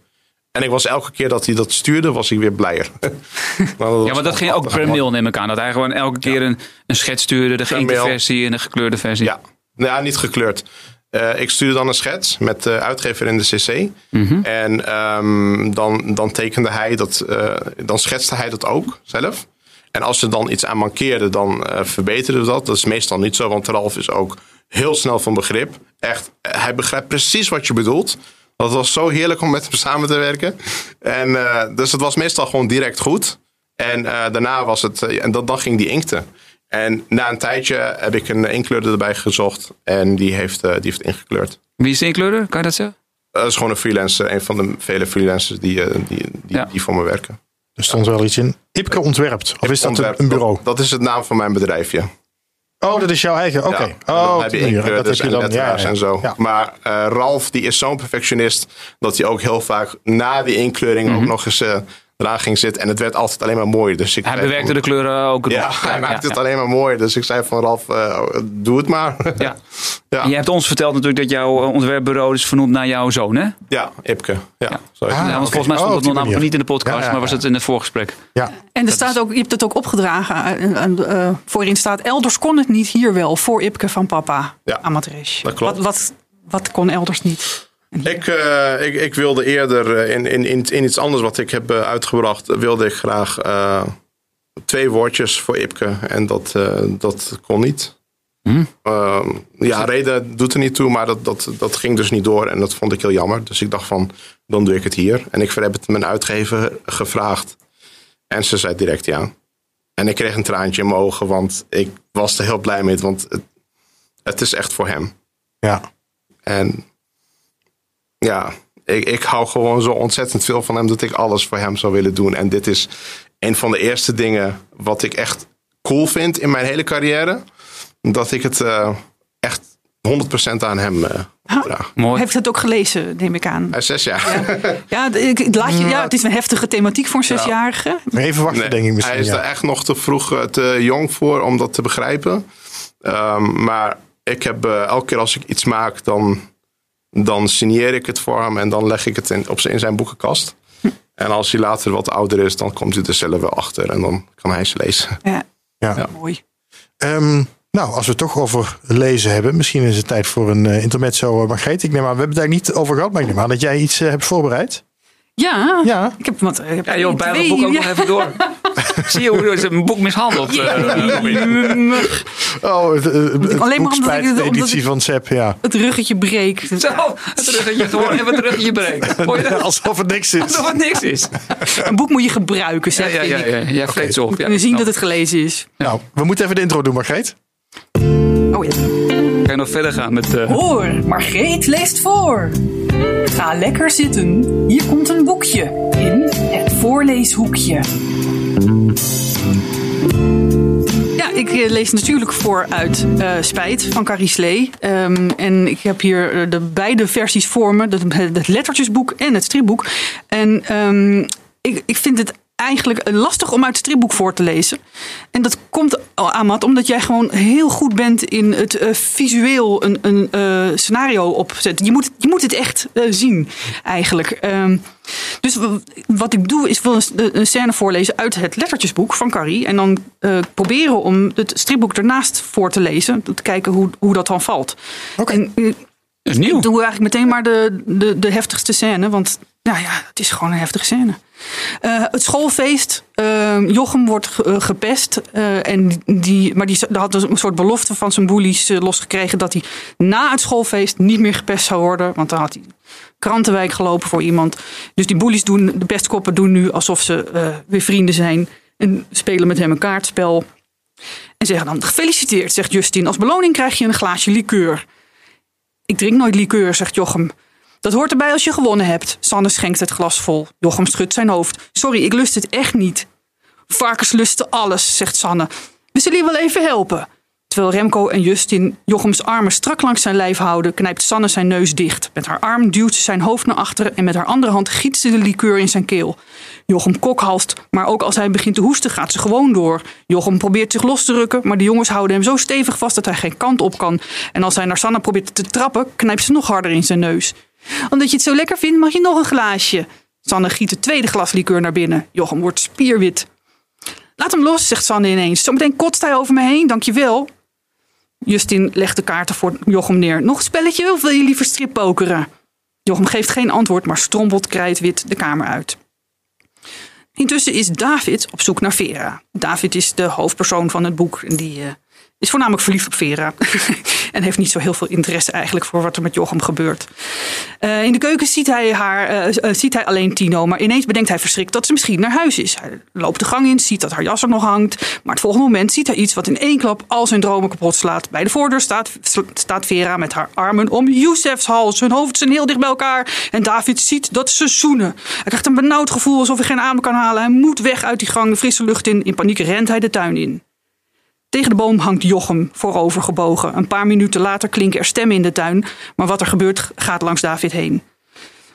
En ik was elke keer dat hij dat stuurde, was ik weer blijer. <laughs> maar ja, maar dat ging ook per mail, neem ik aan. Dat hij gewoon elke keer ja. een, een schets stuurde, de geïnkte versie en de gekleurde versie. Ja, nou, ja niet gekleurd. Uh, ik stuurde dan een schets met de uitgever in de CC. Mm -hmm. En um, dan, dan tekende hij dat, uh, dan schetste hij dat ook zelf. En als er dan iets aan mankeerde, dan uh, verbeterde we dat. Dat is meestal niet zo, want Ralf is ook heel snel van begrip. Echt, hij begrijpt precies wat je bedoelt. Dat was zo heerlijk om met hem samen te werken. En, uh, dus het was meestal gewoon direct goed. En uh, daarna was het, uh, en dat, dan ging die inkten. En na een tijdje heb ik een inkleurder erbij gezocht. En die heeft, die heeft ingekleurd. Wie is de inkleurder? Kan je dat zeggen? Dat is gewoon een freelancer. Een van de vele freelancers die, die, die, ja. die voor me werken. Er stond wel iets in. Ipke ontwerpt. Of is dat ontwerpt. een bureau? Dat, dat, is het naam van mijn bedrijf, ja. Oh, dat is jouw eigen. Oké. Okay. Ja, oh, dan heb je inkleurders en letteraars ja, ja. en zo. Maar uh, Ralf, die is zo'n perfectionist dat hij ook heel vaak na die inkleuring mm -hmm. ook nog eens uh, eraan ging zitten. En het werd altijd alleen maar mooi. Dus ik hij bewerkte van, de kleuren ook. Ja, hij maakte het alleen maar mooi. Dus ik zei van Ralf, uh, doe het maar. Ja. <laughs> ja. Je hebt ons verteld natuurlijk dat jouw ontwerpbureau is vernoemd naar jouw zoon, hè? Ja, Ipke. Ja, ja. Ah, want okay. volgens mij stond oh, het nog namelijk niet in de podcast, maar was het in het voorgesprek. Ja. En er staat ook, je hebt het ook opgedragen. Uh, voorin staat, elders kon het niet, hier wel. Voor Ipke van papa. Ja. Dat klopt. Wat, wat, wat kon elders niet? Ik, uh, ik, ik, wilde eerder in, in, in, in, iets anders wat ik heb uitgebracht, wilde ik graag uh, twee woordjes voor Ipke. En dat, uh, dat kon niet. Hm? ja, reden doet er niet toe, maar dat, dat, dat ging dus niet door. En dat vond ik heel jammer. Dus ik dacht van, dan doe ik het hier. En ik heb het mijn uitgever gevraagd. En ze zei direct ja. En ik kreeg een traantje in mijn ogen, want ik was er heel blij mee. Want het, het is echt voor hem. Ja. En ja, ik, ik hou gewoon zo ontzettend veel van hem dat ik alles voor hem zou willen doen. En dit is een van de eerste dingen wat ik echt cool vind in mijn hele carrière. Dat ik het uh, echt 100% aan hem uh, vraag. Mooi. Heeft het ook gelezen, neem ik aan. Zes jaar. Ja, <laughs> ja, ik, laat je, ja het is een heftige thematiek voor een zesjarige. Ja. Even wachten, nee, denk ik misschien. Hij is ja. er echt nog te vroeg, te jong voor om dat te begrijpen. Um, maar ik heb uh, elke keer als ik iets maak, dan dan signeer ik het voor hem en dan leg ik het in, op zijn, in zijn boekenkast. En als hij later wat ouder is, dan komt hij er zelf wel achter en dan kan hij ze lezen. Ja, ja. ja. mooi. Um, nou, als we het toch over lezen hebben, misschien is het tijd voor een uh, intermezzo, Margreet. Ik neem aan, we hebben het daar niet over gehad, maar ik neem aan dat jij iets uh, hebt voorbereid. Ja, ja. ik heb wat. Ik heb ja, joh, bij het boek ook nog even door. <laughs> Zie je hoe ze een boek mishandeld? Uh, <laughs> oh, het, het Alleen maar omdat ik de editie van Sepp, ja. Het ruggetje breekt. Zo, het ruggetje gewoon even het ruggetje breken. Alsof het niks is. Alsof het niks is. Een boek moet je gebruiken, zeg ja, ja, ja, ja. Jij vreet ze op. Ja. We zien dat het gelezen is. Nou, we moeten even de intro doen, Margreet. Oh ja. Kan je nog verder gaan met... Uh... Hoor, Margreet leest voor. Ga lekker zitten. Hier komt een boekje in het voorleeshoekje. Ja, ik eh, lees natuurlijk voor uit uh, Spijt van Carrie Slee. Um, en ik heb hier de beide versies voor me. Het lettertjesboek en het stripboek. En um, ik, ik vind het eigenlijk lastig om uit het stripboek voor te lezen. En dat komt, Amat, omdat jij gewoon heel goed bent in het uh, visueel een, een uh, scenario opzetten. Je moet, je moet het echt uh, zien, eigenlijk. Um, dus wat ik doe, is wel een, scène voorlezen uit het lettertjesboek van Carrie. En dan proberen om het stripboek ernaast voor te lezen. Te kijken hoe, hoe dat dan valt. Okay. Ik doe eigenlijk meteen maar de, de, de heftigste scène. Want nou ja, het is gewoon een heftige scène. Uh, het schoolfeest. Uh, Jochem wordt gepest. Uh, en die, maar die had dus een soort belofte van zijn boelies losgekregen. dat hij na het schoolfeest niet meer gepest zou worden. Want dan had hij krantenwijk gelopen voor iemand. Dus die boelies doen, de pestkoppen doen nu alsof ze weer vrienden zijn. En spelen met hem een kaartspel. En zeggen dan: Gefeliciteerd, zegt Justin. Als beloning krijg je een glaasje liqueur. Ik drink nooit liqueur, zegt Jochem. Dat hoort erbij als je gewonnen hebt. Sanne schenkt het glas vol. Jochem schudt zijn hoofd. Sorry, ik lust het echt niet. Varkens lusten alles, zegt Sanne. We zullen je wel even helpen. Terwijl Remco en Justin Jochems armen strak langs zijn lijf houden, knijpt Sanne zijn neus dicht. Met haar arm duwt ze zijn hoofd naar achteren en met haar andere hand giet ze de liqueur in zijn keel. Jochem kokhalst, maar ook als hij begint te hoesten gaat ze gewoon door. Jochem probeert zich los te rukken, maar de jongens houden hem zo stevig vast dat hij geen kant op kan. En als hij naar Sanne probeert te trappen, knijpt ze nog harder in zijn neus omdat je het zo lekker vindt, mag je nog een glaasje. Sanne giet het tweede glas liqueur naar binnen. Jochem wordt spierwit. Laat hem los, zegt Sanne ineens. Zometeen kotst hij over me heen, dankjewel. Justin legt de kaarten voor Jochem neer. Nog een spelletje of wil je liever strippokeren? Jochem geeft geen antwoord, maar strompelt krijtwit de kamer uit. Intussen is David op zoek naar Vera. David is de hoofdpersoon van het boek en die uh, is voornamelijk verliefd op Vera. <laughs> en heeft niet zo heel veel interesse eigenlijk voor wat er met Jochem gebeurt. Uh, in de keuken ziet hij, haar, uh, uh, ziet hij alleen Tino. Maar ineens bedenkt hij verschrikt dat ze misschien naar huis is. Hij loopt de gang in, ziet dat haar jas er nog hangt. Maar het volgende moment ziet hij iets wat in één klap al zijn dromen kapot slaat. Bij de voordeur staat, staat Vera met haar armen om Youssef's hals. Hun hoofd zijn heel dicht bij elkaar. En David ziet dat ze zoenen. Hij krijgt een benauwd gevoel alsof hij geen adem kan halen. Hij moet weg uit die gang, de frisse lucht in. In paniek rent hij de tuin in. Tegen de boom hangt Jochem voorover gebogen. Een paar minuten later klinken er stemmen in de tuin, maar wat er gebeurt gaat langs David heen.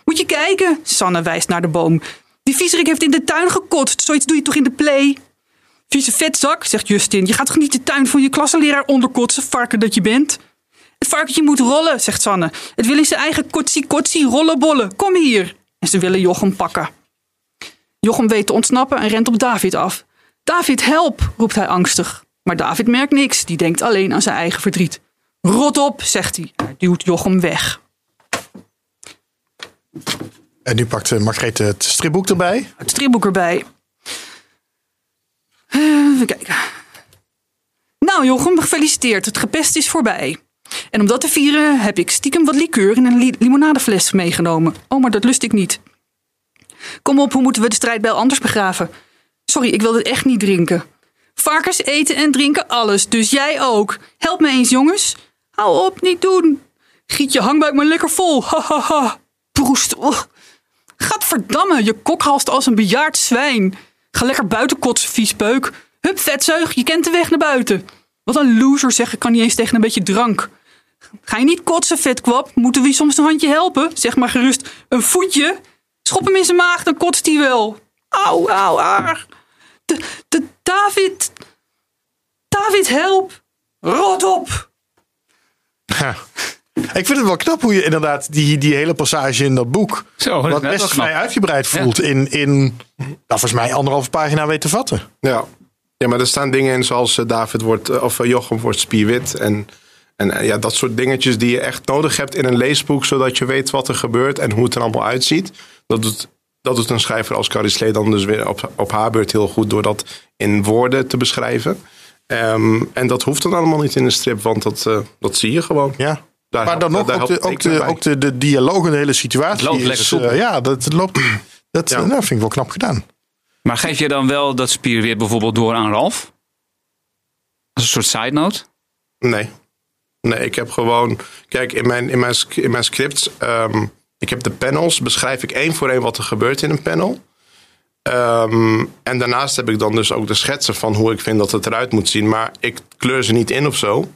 Moet je kijken, Sanne wijst naar de boom. Die viezerik heeft in de tuin gekotst. Zoiets doe je toch in de play? Vieze vetzak, zegt Justin. Je gaat toch niet de tuin van je klassenleraar onderkotsen, varken dat je bent? Het varkentje moet rollen, zegt Sanne. Het wil in zijn eigen kotsie-kotsie rollenbollen. Kom hier. En ze willen Jochem pakken. Jochem weet te ontsnappen en rent op David af. David, help, roept hij angstig. Maar David merkt niks, die denkt alleen aan zijn eigen verdriet. Rot op, zegt hij. Hij duwt Jochem weg. En nu pakt Margreet het stripboek erbij. Het stripboek erbij. Uh, even kijken. Nou Jochem, gefeliciteerd. Het gepest is voorbij. En om dat te vieren heb ik stiekem wat liqueur in een li limonadefles meegenomen. Oh, maar dat lust ik niet. Kom op, hoe moeten we de strijdbijl anders begraven? Sorry, ik wil het echt niet drinken. Varkens eten en drinken alles, dus jij ook. Help me eens, jongens. Hou op, niet doen. Giet je hangbuik maar lekker vol. Ha ha ha. Proest. Gadverdamme, je kokhalst als een bejaard zwijn. Ga lekker buiten kotsen, viespeuk. Hup, vetzeug, je kent de weg naar buiten. Wat een loser zeg, ik kan niet eens tegen een beetje drank. Ga je niet kotsen, vetkwap? Moeten we je soms een handje helpen? Zeg maar gerust een voetje. Schop hem in zijn maag, dan kotst hij wel. Au, au, ar. De, de David. David, help. Rot op. Ja. Ik vind het wel knap hoe je inderdaad die, die hele passage in dat boek. Zo, wat best vrij uitgebreid voelt. Ja. In, in nou, volgens mij anderhalve pagina weet te vatten. Ja. ja, maar er staan dingen in zoals David wordt. of Jochem wordt spierwit. En, en ja, dat soort dingetjes die je echt nodig hebt in een leesboek. zodat je weet wat er gebeurt en hoe het er allemaal uitziet. Dat doet dat doet een schrijver als Carrie Slee dan dus weer op, op haar beurt heel goed door dat in woorden te beschrijven. Um, en dat hoeft dan allemaal niet in een strip, want dat, uh, dat zie je gewoon. Ja. Daar maar dan nog ook, de, ook, de, ook de, de dialoog en de hele situatie. Het loopt is, lekker uh, Ja, dat loopt. Dat ja. nou, vind ik wel knap gedaan. Maar geef je dan wel dat spier weer bijvoorbeeld door aan Ralf? Als een soort side note? Nee. Nee, ik heb gewoon. Kijk, in mijn, in mijn, in mijn scripts. ehm, ik heb de panels. Beschrijf ik één voor één wat er gebeurt in een panel. Ehm, en daarnaast heb ik dan dus ook de schetsen van hoe ik vind dat het eruit moet zien. Maar ik kleur ze niet in of zo.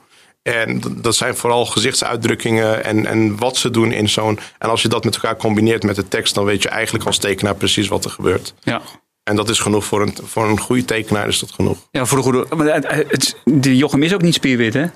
En dat zijn vooral gezichtsuitdrukkingen en, en wat ze doen in zo'n. En als je dat met elkaar combineert met de tekst, dan weet je eigenlijk als tekenaar precies wat er gebeurt. Ja. En dat is genoeg voor een, voor een goede tekenaar, is dat genoeg. Ja, voor de goede. Maar het, het, die Jochem is ook niet spierwit, hè?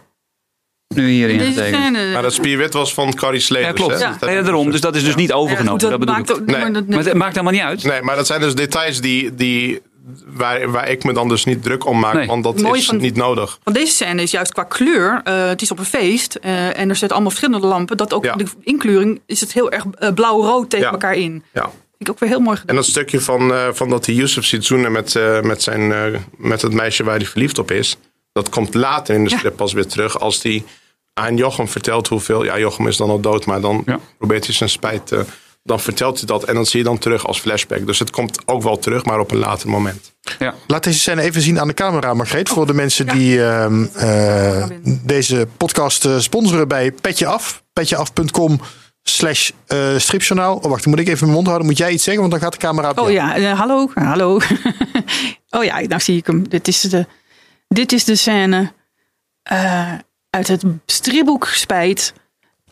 Nu hierin Deze getekend. scène. Maar dat spierwit was van Carrie Slee. Ja, dus, klopt. hè? Ja, Dat ik daarom. Dus dat is dus niet Ja, overgenomen. goed, dat dat bedoel maakt ik. ook, Nee. maar dat- Maar het maakt helemaal niet uit. Nee, maar dat zijn dus details die, die, waar, waar ik me dan dus niet druk om maak. Nee. Want dat is van- niet nodig. Want deze scène is juist qua kleur. eh, het is op een feest eh, en er zitten allemaal verschillende lampen. Dat ook Ja. de inkleuring is het heel erg eh, blauw-rood tegen Ja. elkaar in. Ja. Ik ook weer heel mooi En gedaan. dat stukje van, eh, van dat hij Yusuf ziet zoenen met, eh, met, zijn, eh, met het meisje waar hij verliefd op is. Dat komt later in de Ja. strip pas weer terug. Als hij aan Jochem vertelt hoeveel. Ja, Jochem is dan al dood, maar dan Ja. probeert hij zijn spijt. eh, dan vertelt hij dat en dan zie je dan terug als flashback. Dus het komt ook wel terug, maar op een later moment. Ja. Laat deze scène even zien aan de camera, Margreet. Voor de mensen die ehm, eh, deze podcast eh, sponsoren bij Petje Af. Petjeaf.com slash eh, stripjournaal. Oh, wacht, dan moet ik even mijn mond houden. Moet jij iets zeggen, want dan gaat de camera op Oh jou. ja, hallo, hallo. <laughs> oh ja, nou zie ik hem. Dit is de, dit is de scène eh, uit het stripboek Spijt.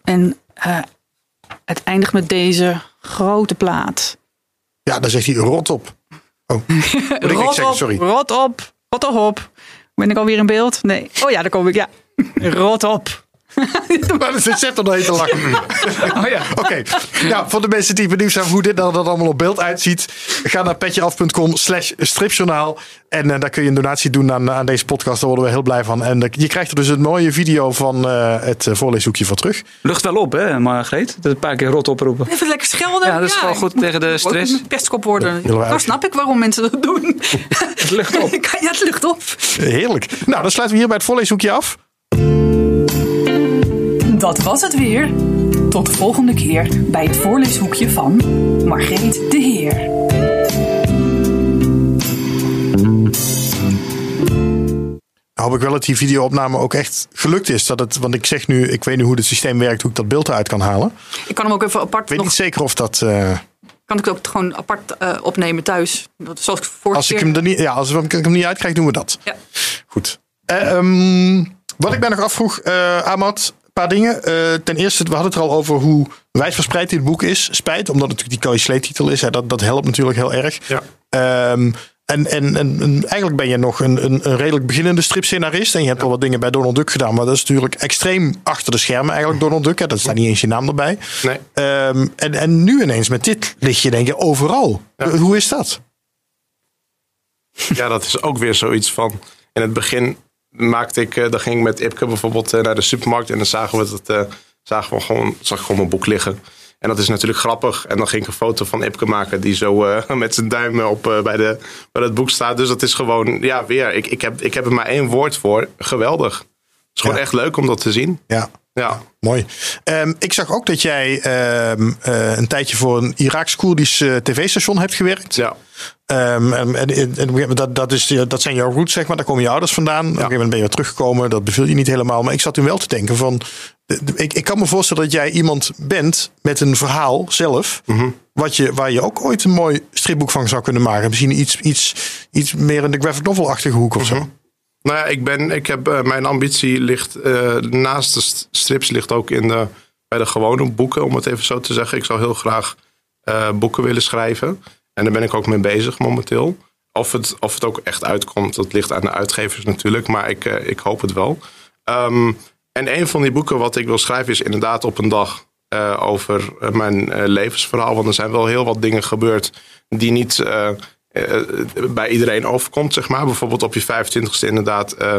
En eh, het eindigt met deze grote plaat. Ja, dan zegt hij rot op. Oh, <laughs> ik Rot zeggen, op, sorry. rot op, rot op. Ben ik alweer in beeld? Nee. Oh ja, daar kom ik, ja. <laughs> Rot op. <laughs> Maar het zet er doorheen te lachen. <laughs> Oh ja. Oké, nou, voor de mensen die benieuwd zijn hoe dit er dan allemaal op beeld uitziet, ga naar petjeaf.com slash stripjournaal. En eh, daar kun je een donatie doen aan, aan deze podcast. Daar worden we heel blij van. En eh, je krijgt er dus een mooie video van eh, het voorleeshoekje voor terug. Lucht wel op, hè, Margreet? Dat een paar keer rot oproepen. Even lekker schelden. Ja, dat is gewoon goed tegen de stress. een pestkop worden. we Nou snap ik waarom mensen dat doen. Het lucht op. <laughs> ja, het lucht op. Heerlijk. Nou, dan sluiten we hier bij het voorleeshoekje af. Dat was het weer. Tot de volgende keer bij het voorleeshoekje van Margreet de Heer. Hoop ik wel dat die videoopname ook echt gelukt is. Dat het, want ik zeg nu, ik weet nu hoe het systeem werkt, hoe ik dat beeld eruit kan halen. Ik kan hem ook even apart Ik weet nog, niet zeker of dat... eh, kan ik ook gewoon apart eh, opnemen thuis. Dat- Zoals ik vorige als ik keer- hem er niet, ja, als ik hem niet uitkrijg, doen we dat. Ja. Goed. Eh, ehm, wat ik mij nog afvroeg, eh Ahmad, een paar dingen. Eh, ten eerste, we hadden het er al over hoe wijdverspreid dit boek is. Spijt, omdat het natuurlijk die Coy Slate titel is. Hè, dat, dat helpt natuurlijk heel erg. Ja. Ehm, en, en, en, en eigenlijk ben je nog een, een, een redelijk beginnende stripscenarist. En je hebt al wat dingen bij Donald Duck gedaan. Maar dat is natuurlijk extreem achter de schermen eigenlijk Donald Duck. Hè. Dat staat niet eens je naam erbij. Nee. Ehm, en, en nu ineens met dit lig je denk je overal. Ja. Hoe is dat? Ja, dat is ook weer zoiets van. In het begin maakte ik, eh, dan ging ik met Ipke bijvoorbeeld eh, naar de supermarkt en dan zagen we dat, eh, zagen we gewoon, zag ik gewoon mijn boek liggen. En dat is natuurlijk grappig. En dan ging ik een foto van Ipke maken die zo <laughs> met zijn duim op bij, de, bij het boek staat. Dus dat is gewoon, ja, weer. Ik, ik, heb, ik heb er maar één woord voor. Geweldig. Het is gewoon Ja. echt leuk om dat te zien. Ja. Ja. Mooi. Ehm, ik zag ook dat jij ehm, eh, een tijdje voor een Iraaks-Koerdisch eh, tv-station hebt gewerkt. Ja. Ehm, en, en, dat, dat, is, dat zijn jouw roots, zeg maar. Daar komen je ouders vandaan. Op een gegeven moment ben je weer teruggekomen. Dat beviel je niet helemaal. Maar ik zat toen wel te denken van... Ik, ik kan me voorstellen dat jij iemand bent met een verhaal zelf... Wat je, waar je ook ooit een mooi stripboek van zou kunnen maken. Misschien iets, iets, iets meer in de graphic novel-achtige hoek of zo. Nou ja, ik ben, ik heb, eh, mijn ambitie ligt eh, naast de st- strips ligt ook in de, bij de gewone boeken, om het even zo te zeggen. Ik zou heel graag eh, boeken willen schrijven. En daar ben ik ook mee bezig momenteel. Of het, of het ook echt uitkomt, dat ligt aan de uitgevers natuurlijk. Maar ik, ik hoop het wel. Ehm, en een van die boeken wat ik wil schrijven is inderdaad op een dag over mijn levensverhaal. Want er zijn wel heel wat dingen gebeurd die niet bij iedereen overkomt, zeg maar. Bijvoorbeeld op je 25ste inderdaad eh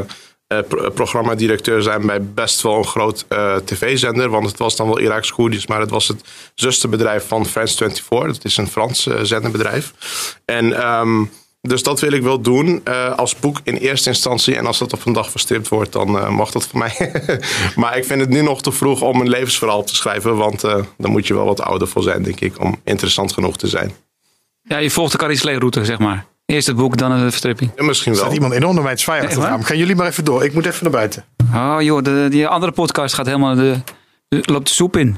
eh, pro- programmadirecteur zijn bij best wel een groot eh, tv-zender. Want het was dan wel Iraaks Koerdisch, maar het was het zusterbedrijf van France 24. Dat is een Frans eh, zenderbedrijf. En ehm, dus dat wil ik wel doen eh, als boek in eerste instantie. En als dat op een dag verstript wordt, dan eh, mag dat voor mij. <laughs> maar ik vind het nu nog te vroeg om een levensverhaal te schrijven. Want eh dan moet je wel wat ouder voor zijn, denk ik, om interessant genoeg te zijn. Ja, je volgt de Carrie Slee route, zeg maar. Eerst het boek, dan de verstripping. En misschien Er wel. staat iemand enorm mij te zwaaien achter raam. Gaan jullie maar even door. Ik moet even naar buiten. Oh joh, de, die andere podcast gaat helemaal de, de- loopt de soep in.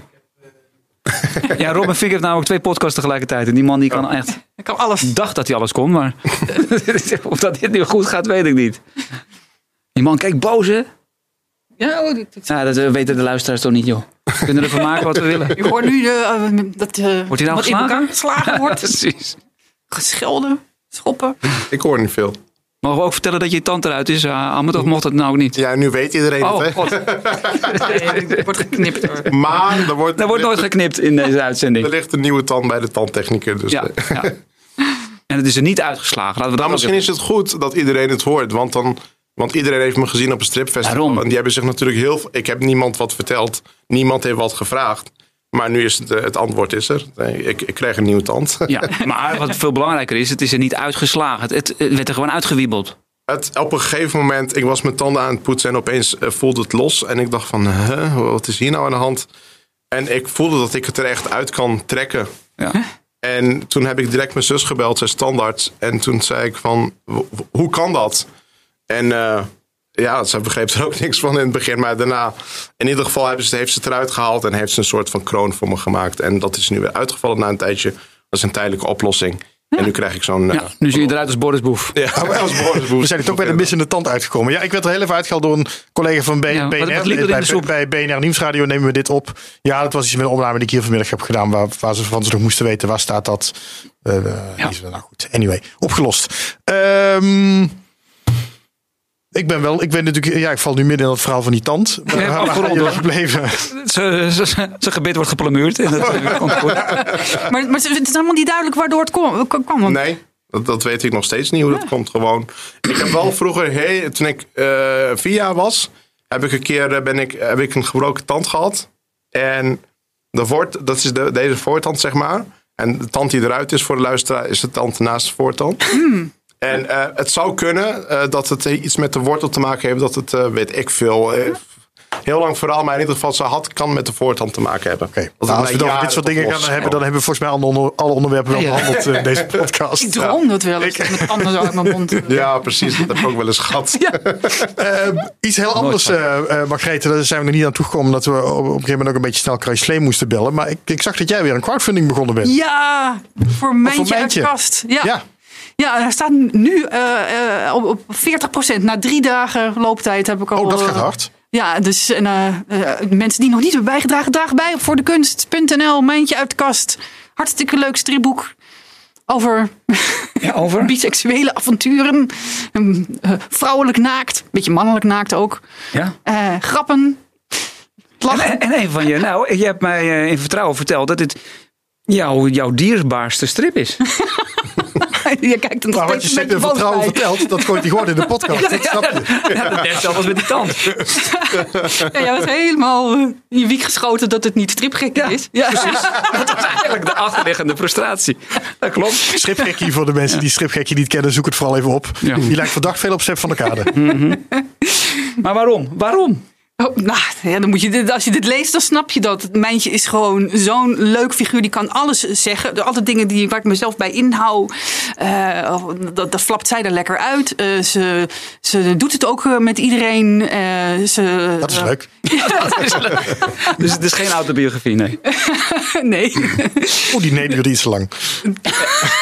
<laughs> ja, Robin Fink heeft namelijk twee podcasts tegelijkertijd. En die man die kan echt... Ik kan alles. dacht dat hij alles kon, maar <laughs> of dat dit nu goed gaat, weet ik niet. Die man kijkt boos, hè? Ja, oh, dit- dit- Ja, dat weten de luisteraars toch niet, joh. <laughs> We kunnen ervan maken wat we willen. Ik hoor nu eh, dat eh Wordt hij nou wat in geslagen? elkaar geslagen wordt. <laughs> Precies. Geschelden, schoppen. Ik hoor niet veel. Mogen we ook vertellen dat je tand eruit is, uh, Ahmed, of mocht dat nou ook niet? Ja, nu weet iedereen Oh, het, hè? god. <laughs> Er wordt geknipt hoor. Maar er wordt, Er wordt nooit geknipt in deze er uitzending. ligt een nieuwe tand bij de tandtechnicus. Dus Ja, ja. En het is er niet uitgeslagen. Laten we Nou, misschien even- is het goed dat iedereen het hoort. Want, dan, want iedereen heeft me gezien op een stripfestival. Waarom? En die hebben zich natuurlijk heel... Ik heb niemand wat verteld. Niemand heeft wat gevraagd. Maar nu is het, eh, het antwoord is er. Ik, ik krijg een nieuwe tand. Ja, <laughs> maar wat veel belangrijker is, het is er niet uitgeslagen. Het, het, werd er gewoon uitgewiebeld. Het, op een gegeven moment, ik was mijn tanden aan het poetsen en opeens eh, voelde het los. En ik dacht van, huh, wat is hier nou aan de hand? En ik voelde dat ik het er echt uit kan trekken. Ja. En toen heb ik direct mijn zus gebeld, zij standaard. En toen zei ik van, "Wo- hoe kan dat? En eh, ja, ze begreep er ook <laughs> niks van in het begin. Maar daarna, in ieder geval hebben ze, heeft ze het eruit gehaald... en heeft ze een soort van kroon voor me gemaakt. En dat is nu weer uitgevallen na een tijdje. Dat is een tijdelijke oplossing. En nu krijg ik zo'n... eh, Ja, nu zie je eruit als Boris Boef. <laughs> ja, als Boris Boes. We zijn er toch bij de missende tand uitgekomen. Ja, ik werd er heel even uitgehaald door een collega van B- Ja, wat- BNR. wat liep er in bij, de soep? bij BNR Nieuwsradio nemen we dit op. Ja, dat was iets met een opname die ik hier vanmiddag heb gedaan. Waar, waar ze van ze nog moesten weten, waar staat dat? Eh Ja. is- Nou goed, anyway, opgelost. Ehm, ik ben wel, ik ben natuurlijk, ja, ik val nu midden in het verhaal van die tand. Waar, waar afgerond, waren jullie hoor. gebleven? Zijn gebit wordt geplamuurd. <laughs> En dat komt goed. Maar, maar het is helemaal niet duidelijk waardoor het kwam. Nee, dat, dat weet ik nog steeds niet hoe dat komt. Gewoon. Ik heb wel vroeger, hey, toen ik eh vier jaar was, heb ik een keer eh, ben ik, heb ik een gebroken tand gehad. En de voort, dat is de, deze voortand, zeg maar. En de tand die eruit is voor de luisteraar, is de tand naast de voortand. En eh, het zou kunnen eh, dat het iets met de wortel te maken heeft. Dat het, eh, weet ik veel, heel lang verhaal. Maar in ieder geval, ze had, kan met de voortand te maken hebben. Oké, Dat nou, als we jaren dit soort dingen gaan hebben, dan hebben we volgens mij alle, onder- alle onderwerpen wel Ja. behandeld eh, in deze podcast. Ik droom dat wel eens. Met tanden zo uit mijn mond. Ja, precies. Dat heb ik ook wel eens gehad. <laughs> Eh, iets heel anders, eh eh, Margrethe. Daar zijn we nog niet aan toegekomen. Dat we op, op een gegeven moment ook een beetje snel Carrie Slee moesten bellen. Maar ik, ik zag dat jij weer een crowdfunding begonnen bent. Ja, voor Mijntje uit Mijntje? de kast. Ja. Ja. Ja, hij staat nu eh, eh, op, op 40% Na drie dagen looptijd heb ik al. Oh, dat gaat eh, hard. Ja, dus en, eh, eh, mensen die nog niet hebben bijgedragen, draag bij op voor de kunst.nl. Mijntje uit de kast. Hartstikke leuk stripboek over Ja, over? <laughs> biseksuele avonturen. Ehm, eh, vrouwelijk naakt, beetje mannelijk naakt ook. Ja. Eh, grappen. En, Lachen. en een van je, nou, je hebt mij in vertrouwen verteld dat dit jouw, jouw dierbaarste strip is. <laughs> <laughs> Je kijkt Maar wat je in vertrouwen bij. vertelt, dat gooit hij gewoon in de <laughs> podcast. Dat snap je. Ja, zelfs met die tand. Ja, jij was helemaal eh, in je wiek geschoten dat het niet stripgek is. Ja, precies. <laughs> Dat was eigenlijk de achterliggende frustratie. Dat klopt. Stripgekkie voor de mensen die stripgekkie niet kennen, zoek het vooral even op. Ja. Die lijkt verdacht veel op Sepp van der Kade. Maar waarom? Waarom? Oh, nou, ja, dan moet je dit, als je dit leest, dan snap je dat. Het Mijntje is gewoon zo'n leuk figuur. Die kan alles zeggen. De- Alle dingen die, waar ik mezelf bij inhoud, eh, dat, dat flapt zij er lekker uit. Eh, ze, ze doet het ook eh, met iedereen. eh, ze, Dat is leuk. <laughs> Dat is leuk. <laughs> Dus het is geen autobiografie, nee. <laughs> nee. Oeh, die nee duurde iets te lang.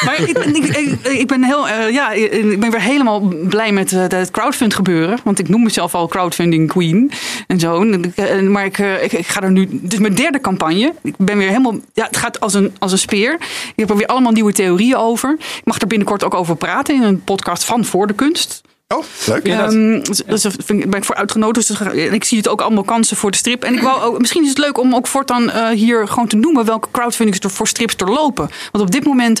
Maar ik, ik, ik, ik ben heel, ja, ik ben weer helemaal blij met het crowdfund gebeuren. Want ik noem mezelf al crowdfunding queen en zo. En ik, eh, Maar ik, eh, ik, ik ga er nu, dit is mijn derde campagne. Ik ben weer helemaal, ja, het gaat als een, als een speer. Ik heb er weer allemaal nieuwe theorieën over. Ik mag er binnenkort ook over praten in een podcast van Voor de Kunst. Oh, leuk. Ja, dat- Ehm, dus dus ben ik voor uitgenodigd. Dus en ik zie het ook allemaal kansen voor de strip. En ik wou ook, misschien is het leuk om ook voortaan eh, hier gewoon te noemen welke crowdfundings er voor strips er lopen. Want op dit moment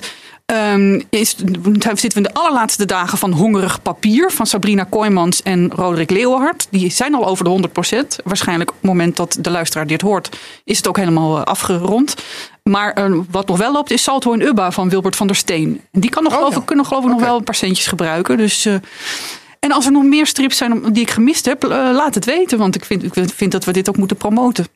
ehm, is, zitten we in de allerlaatste dagen van Hongerig Papier van Sabrina Kooijmans en Roderick Leeuwenhard. Die zijn al over de 100%. Waarschijnlijk op het moment dat de luisteraar dit hoort, is het ook helemaal eh, afgerond. Maar eh, wat nog wel loopt is Salto en Ubba van Wilbert van der Steen. En die kan nog, Oh, geloof, ja. ik- kunnen geloof ik nog wel een paar centjes gebruiken. Dus eh, en als er nog meer strips zijn die ik gemist heb, laat het weten. Want ik vind, ik vind dat we dit ook moeten promoten.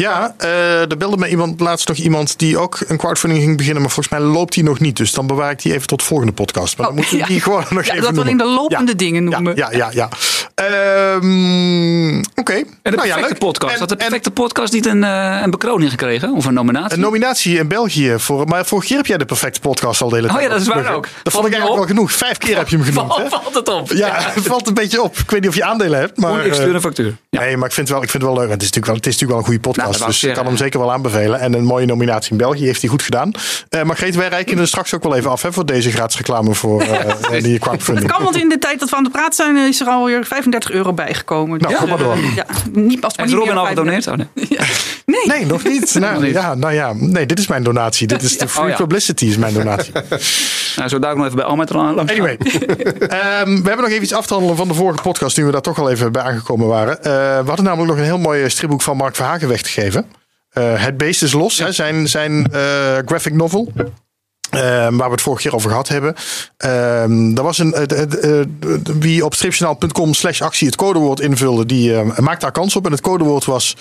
Ja, eh er belde me iemand, laatst nog iemand die ook een crowdfunding ging beginnen. Maar volgens mij loopt die nog niet. Dus dan bewaar ik die even tot de volgende podcast. Maar dan Oh, moeten we ja. die gewoon nog Ja, even dat we noemen. alleen de lopende dingen noemen. Ja, ja, ja. Ehm, Oké. En de Nou ja, perfecte leuk. podcast. En- Had de en- perfecte podcast niet een, eh, een bekroning gekregen? Of een nominatie? Een nominatie in België. Voor, maar vorige keer heb jij de perfecte podcast al de hele Oh tijd. ja, dat is waar ook. Dat Valt vond ik eigenlijk wel genoeg. Vijf keer heb je hem genoemd. hè? Valt het op? Ja, het valt een beetje op. Ik weet niet of je aandelen hebt. Maar, ik eh, stuur een factuur. Nee, maar ik vind het wel, ik vind het wel leuk. Het is natuurlijk wel, het is natuurlijk wel een goede podcast. Dus ik ik kan hem zeker wel aanbevelen. En een mooie nominatie in België heeft hij goed gedaan. Eh Margreet, wij reiken er straks ook wel even af hè, voor deze gratis reclame voor eh <laughs> die crowdfunding. Kan, want in de tijd dat we aan de praat zijn, is er alweer 35 euro bijgekomen. Nou, Dus, kom maar eh, door. Ja, niet, als het maar Heeft niet Robin meer al 35 gedoneerd? Oh, nee. <laughs> Nee. Nee, nog niet. <laughs> Nou, Nog niet. Ja, nou ja, nee, dit is mijn donatie. Dit is de free Oh ja. publicity is mijn donatie. Nou, zo daar nog even bij Almet langs. Anyway, <laughs> Ehm, we hebben nog even iets af te handelen van de vorige podcast, nu we daar toch al even bij aangekomen waren. Eh, we hadden namelijk nog een heel mooi stripboek van Mark Verhagen weg te geven. Eh, het Beest is Los, hè, zijn, zijn eh, graphic novel. Eh, waar we het vorige keer over gehad hebben. Ehm dat was een, wie op stripjournaal.com slash actie het codewoord invulde, die maakt daar kans op. En het codewoord was,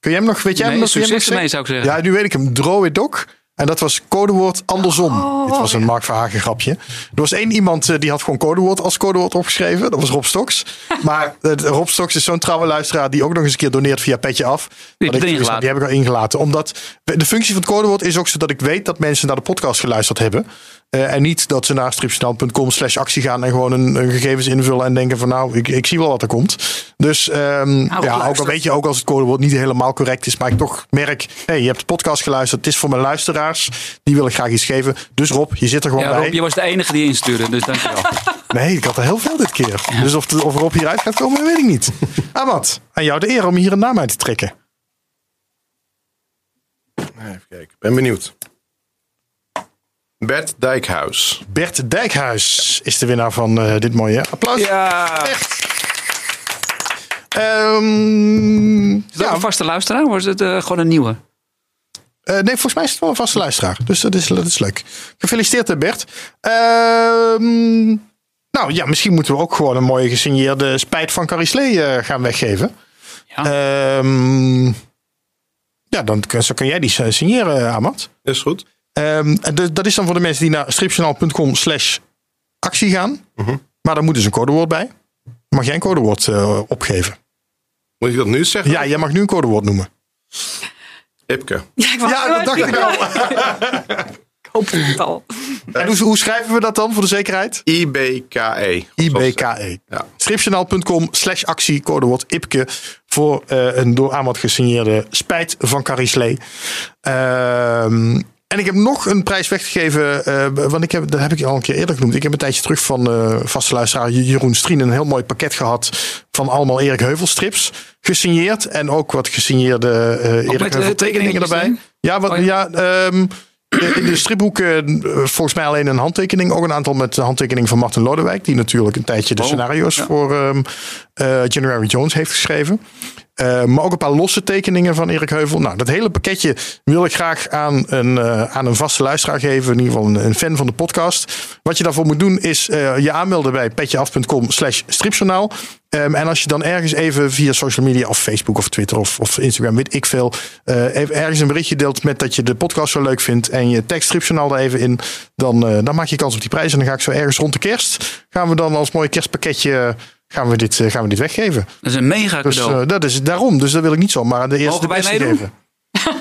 kun jij hem nog, weet jij hem nog? succes ermee zou ik zeggen. Ja, nu weet ik hem. Droidok. En dat was codewoord andersom. Oh, Dit was een Mark Verhagen grapje. Er was één iemand eh, die had gewoon codewoord als codewoord opgeschreven. Dat was Rob Stoks. <laughs> maar eh, Rob Stoks is zo'n trouwe luisteraar die ook nog eens een keer doneert via Petje Af. Die Dat heb ik had, Die heb ik al ingelaten. Omdat de functie van het codewoord is ook zodat ik weet dat mensen naar de podcast geluisterd hebben. Eh, en niet dat ze naar stripjournaal.com slash actie gaan en gewoon een, een gegevens invullen en denken van nou, ik, ik zie wel wat er komt. Dus ehm, ja, ook al weet je ook als het codewoord niet helemaal correct is, maar ik toch merk, hey, je hebt de podcast geluisterd, het is voor mijn luisteraars, die wil ik graag iets geven. Dus Rob, je zit er gewoon Ja, bij. Rob, je was de enige die instuurde, dus dankjewel. <laughs> Nee, ik had er heel veel dit keer. Dus of, de, of Rob hieruit gaat komen, weet ik niet. <laughs> Amat, aan jou de eer om hier een naam uit te trekken. Even kijken, ik ben benieuwd. Bert Dijkhuis. Bert Dijkhuis is de winnaar van eh, dit mooie applaus. Ja, Echt. Ehm, is dat ja, een vaste luisteraar of is het eh, gewoon een nieuwe? eh, nee, volgens mij is het wel een vaste luisteraar. Dus dat is, dat is leuk. Gefeliciteerd, Bert. Ehm, nou ja, misschien moeten we ook gewoon een mooie gesigneerde spijt van Carrie Slee eh, gaan weggeven. Ja. Ehm, ja, dan kun, zo kun jij die signeren, Amat. Is goed. Ehm, en de- dat is dan voor de mensen die naar stripjournaal.com slash actie gaan. Maar daar moet dus een codewoord bij. Mag jij een codewoord eh, opgeven? Moet ik dat nu zeggen? Ja, jij mag nu een codewoord noemen. Ipke. Ja, ik wou- Ja, dat dacht ik al. <laughs> Ik hoop het al. En hoe, hoe schrijven we dat dan voor de zekerheid? IBKE. IBKE. Ja. Stripjournaal.com slash actie, codewoord IPKE. Voor eh, een door Amat gesigneerde spijt van Carrie Slee. Ehm, en ik heb nog een prijs weggegeven. eh, want ik heb, dat heb ik al een keer eerder genoemd. Ik heb een tijdje terug van eh vaste luisteraar Jeroen Strien een heel mooi pakket gehad. Van allemaal Erik Heuvel strips. Gesigneerd. En ook wat gesigneerde eh Erik met, Heuvel tekeningen erbij. Ja, wat, Oh ja. ehm, in de stripboeken volgens mij alleen een handtekening. Ook een aantal met de handtekening van Martin Lodewijk. Die natuurlijk een tijdje de Oh, scenario's ja. voor ehm eh, January Jones heeft geschreven. Eh, maar ook een paar losse tekeningen van Erik Heuvel. Nou, dat hele pakketje wil ik graag aan een, eh, aan een vaste luisteraar geven. In ieder geval een, fan van de podcast. Wat je daarvoor moet doen is eh, je aanmelden bij petjeaf.com slash stripjournaal. Ehm, en als je dan ergens even via social media of Facebook of Twitter of, of Instagram, weet ik veel. even ergens een berichtje deelt met dat je de podcast zo leuk vindt. En je tekst stripjournaal er even in. Dan, dan maak je kans op die prijs. En dan ga ik zo ergens rond de kerst. Gaan we dan als mooi kerstpakketje gaan we dit, eh, gaan we dit weggeven. Dat is een mega Dus cadeau. eh, dat is daarom. Dus dat wil ik niet zomaar aan de eerste Mogen wij beste geven.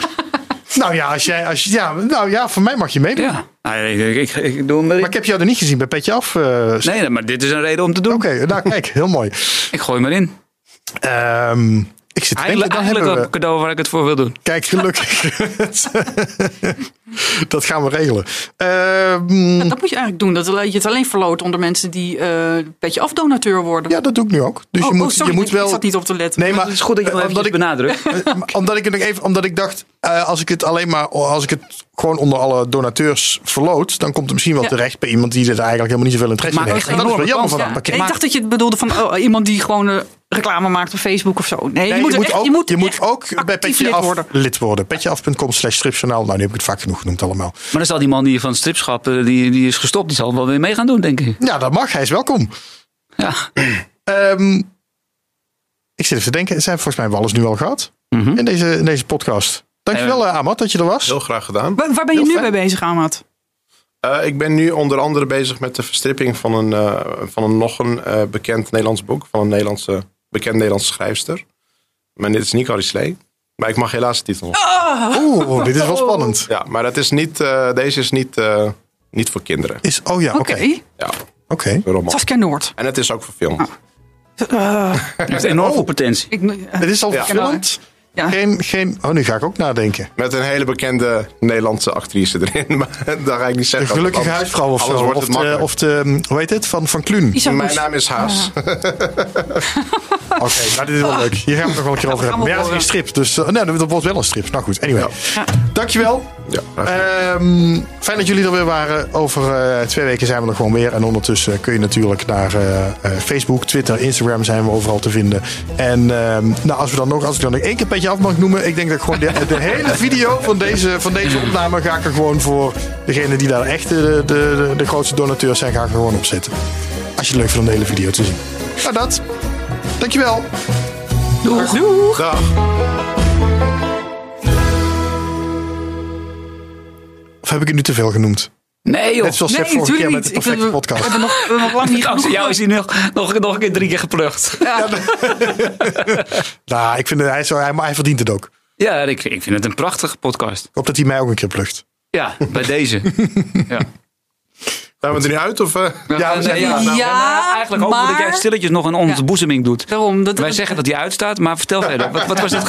<laughs> nou ja, als jij, als, ja, nou ja, voor mij mag je meedoen. ja, nou, ik, ik, ik, doe Maar ik heb jou er niet gezien bij Petje Af. eh, Oké, Nee, maar dit is een reden om te doen. nou kijk, heel mooi. Ik gooi hem erin. Ehm, ik zit te denken, Eigenlijk, dan eigenlijk een we... cadeau waar ik het voor wil doen. Kijk, gelukkig. <laughs> dat gaan we regelen. Ehm, Dat moet je eigenlijk doen. Dat je het alleen verloot onder mensen die eh petje af donateur worden. ja, dat doe ik nu ook. Dus oh, je moet, oh, sorry, je moet ik- wel... ik zat niet op te letten. Nee, maar Het is goed dat je het omdat ik, benadrukt. <laughs> Eh, omdat ik het nog even, omdat ik dacht, eh, als ik het alleen maar, als ik het gewoon onder alle donateurs verloot, dan komt het misschien wel Ja. terecht bij iemand die er eigenlijk helemaal niet zoveel interesse Maar in heeft. dat is wel een jammer van pakket. ik dacht dat je het bedoelde van oh, iemand die gewoon eh, reclame maakt op Facebook of zo. Nee, Nee, je moet, echt- ook, je moet, je moet ook bij Petje lid Af worden. lid worden. Petjeaf.com slash stripjournaal. Nou, nu heb ik het vaak genoeg genoemd allemaal. Maar dan zal die man die van stripschap, eh, die, die is gestopt, die zal wel weer mee gaan doen, denk ik. Ja, dat mag. Hij is welkom. Ja. Ehm, ik zit even te denken, zijn volgens mij hebben we alles nu al gehad. in, deze, in deze podcast. Dankjewel, uh, Amat, dat je er was. Heel graag gedaan. Waar, waar ben je Heel nu fijn. mee bezig, Amat? Uh, ik ben nu onder andere bezig met de verstripping van een, uh, van een nog een uh, bekend Nederlands boek. Van een Nederlandse, bekend Nederlandse schrijfster. Maar dit is niet Carrie Slee. Maar ik mag helaas de titel nog. Ah. Oeh, dit is wel spannend. Ja, maar dat is niet, uh, deze is niet, uh, niet voor kinderen. Is, oh ja, oké. Okay. Ja, Oké. Saskia Noord. En het is ook verfilmd. Uh, Het heeft enorm veel potentie. ik, uh, Het is al Ja. verfilmd. Ja. Geen, geen, oh, nu ga ik ook nadenken. Met een hele bekende Nederlandse actrice erin. <laughs> Maar daar ga ik niet De zeggen. gelukkige Anders- huisvrouw of zo. Of het de, of de, hoe heet het? Van, van Kluun. Oké, Mijn naam is Haas. <laughs> nou dit is wel leuk. Hier gaan we het nog wel een keer over hebben. Maar ja, het is een strip. Dus uh, nee, dat wordt wel een strip. Nou goed, anyway. Ja. Dankjewel. Ja. Ehm, fijn dat jullie er weer waren. Over eh, twee weken zijn we er gewoon weer. En ondertussen kun je natuurlijk naar eh, eh, Facebook, Twitter, Instagram zijn we overal te vinden. En ehm, nou, als, we dan nog, als ik dan nog één keer een af mag noemen. Ik denk dat ik gewoon de, de hele video van deze, van deze opname ga ik er gewoon voor degene die daar echt de, de, de, de grootste donateurs zijn, ga ik er gewoon op zetten. Als je het leuk vindt om de hele video te zien. Nou dat. Dankjewel. Doeg. Dag. Of heb ik het nu te veel genoemd? Nee joh. Net zoals Nee, vorige keer natuurlijk met de niet. Ik perfecte vind- podcast. We hebben nog, we hebben nog lang <laughs> niet Dankzij jou is hij nog, nog, nog een keer drie keer geplucht. <laughs> Nou, ik vind hij, zo- hij, maar hij verdient het ook. Ja, ik, ik vind het een prachtige podcast. Ik hoop dat hij mij ook een keer plucht. Ja, bij <laughs> deze. Ja. Zijn we er nu uit? Of, eh? Ja, we zijn- ja, Ja, nou, eigenlijk hopen we dat jij maar- stilletjes nog een ontboezeming doet. Daarom. Dat, Wij zeggen dat hij uitstaat, maar vertel verder. Wat, wat was het?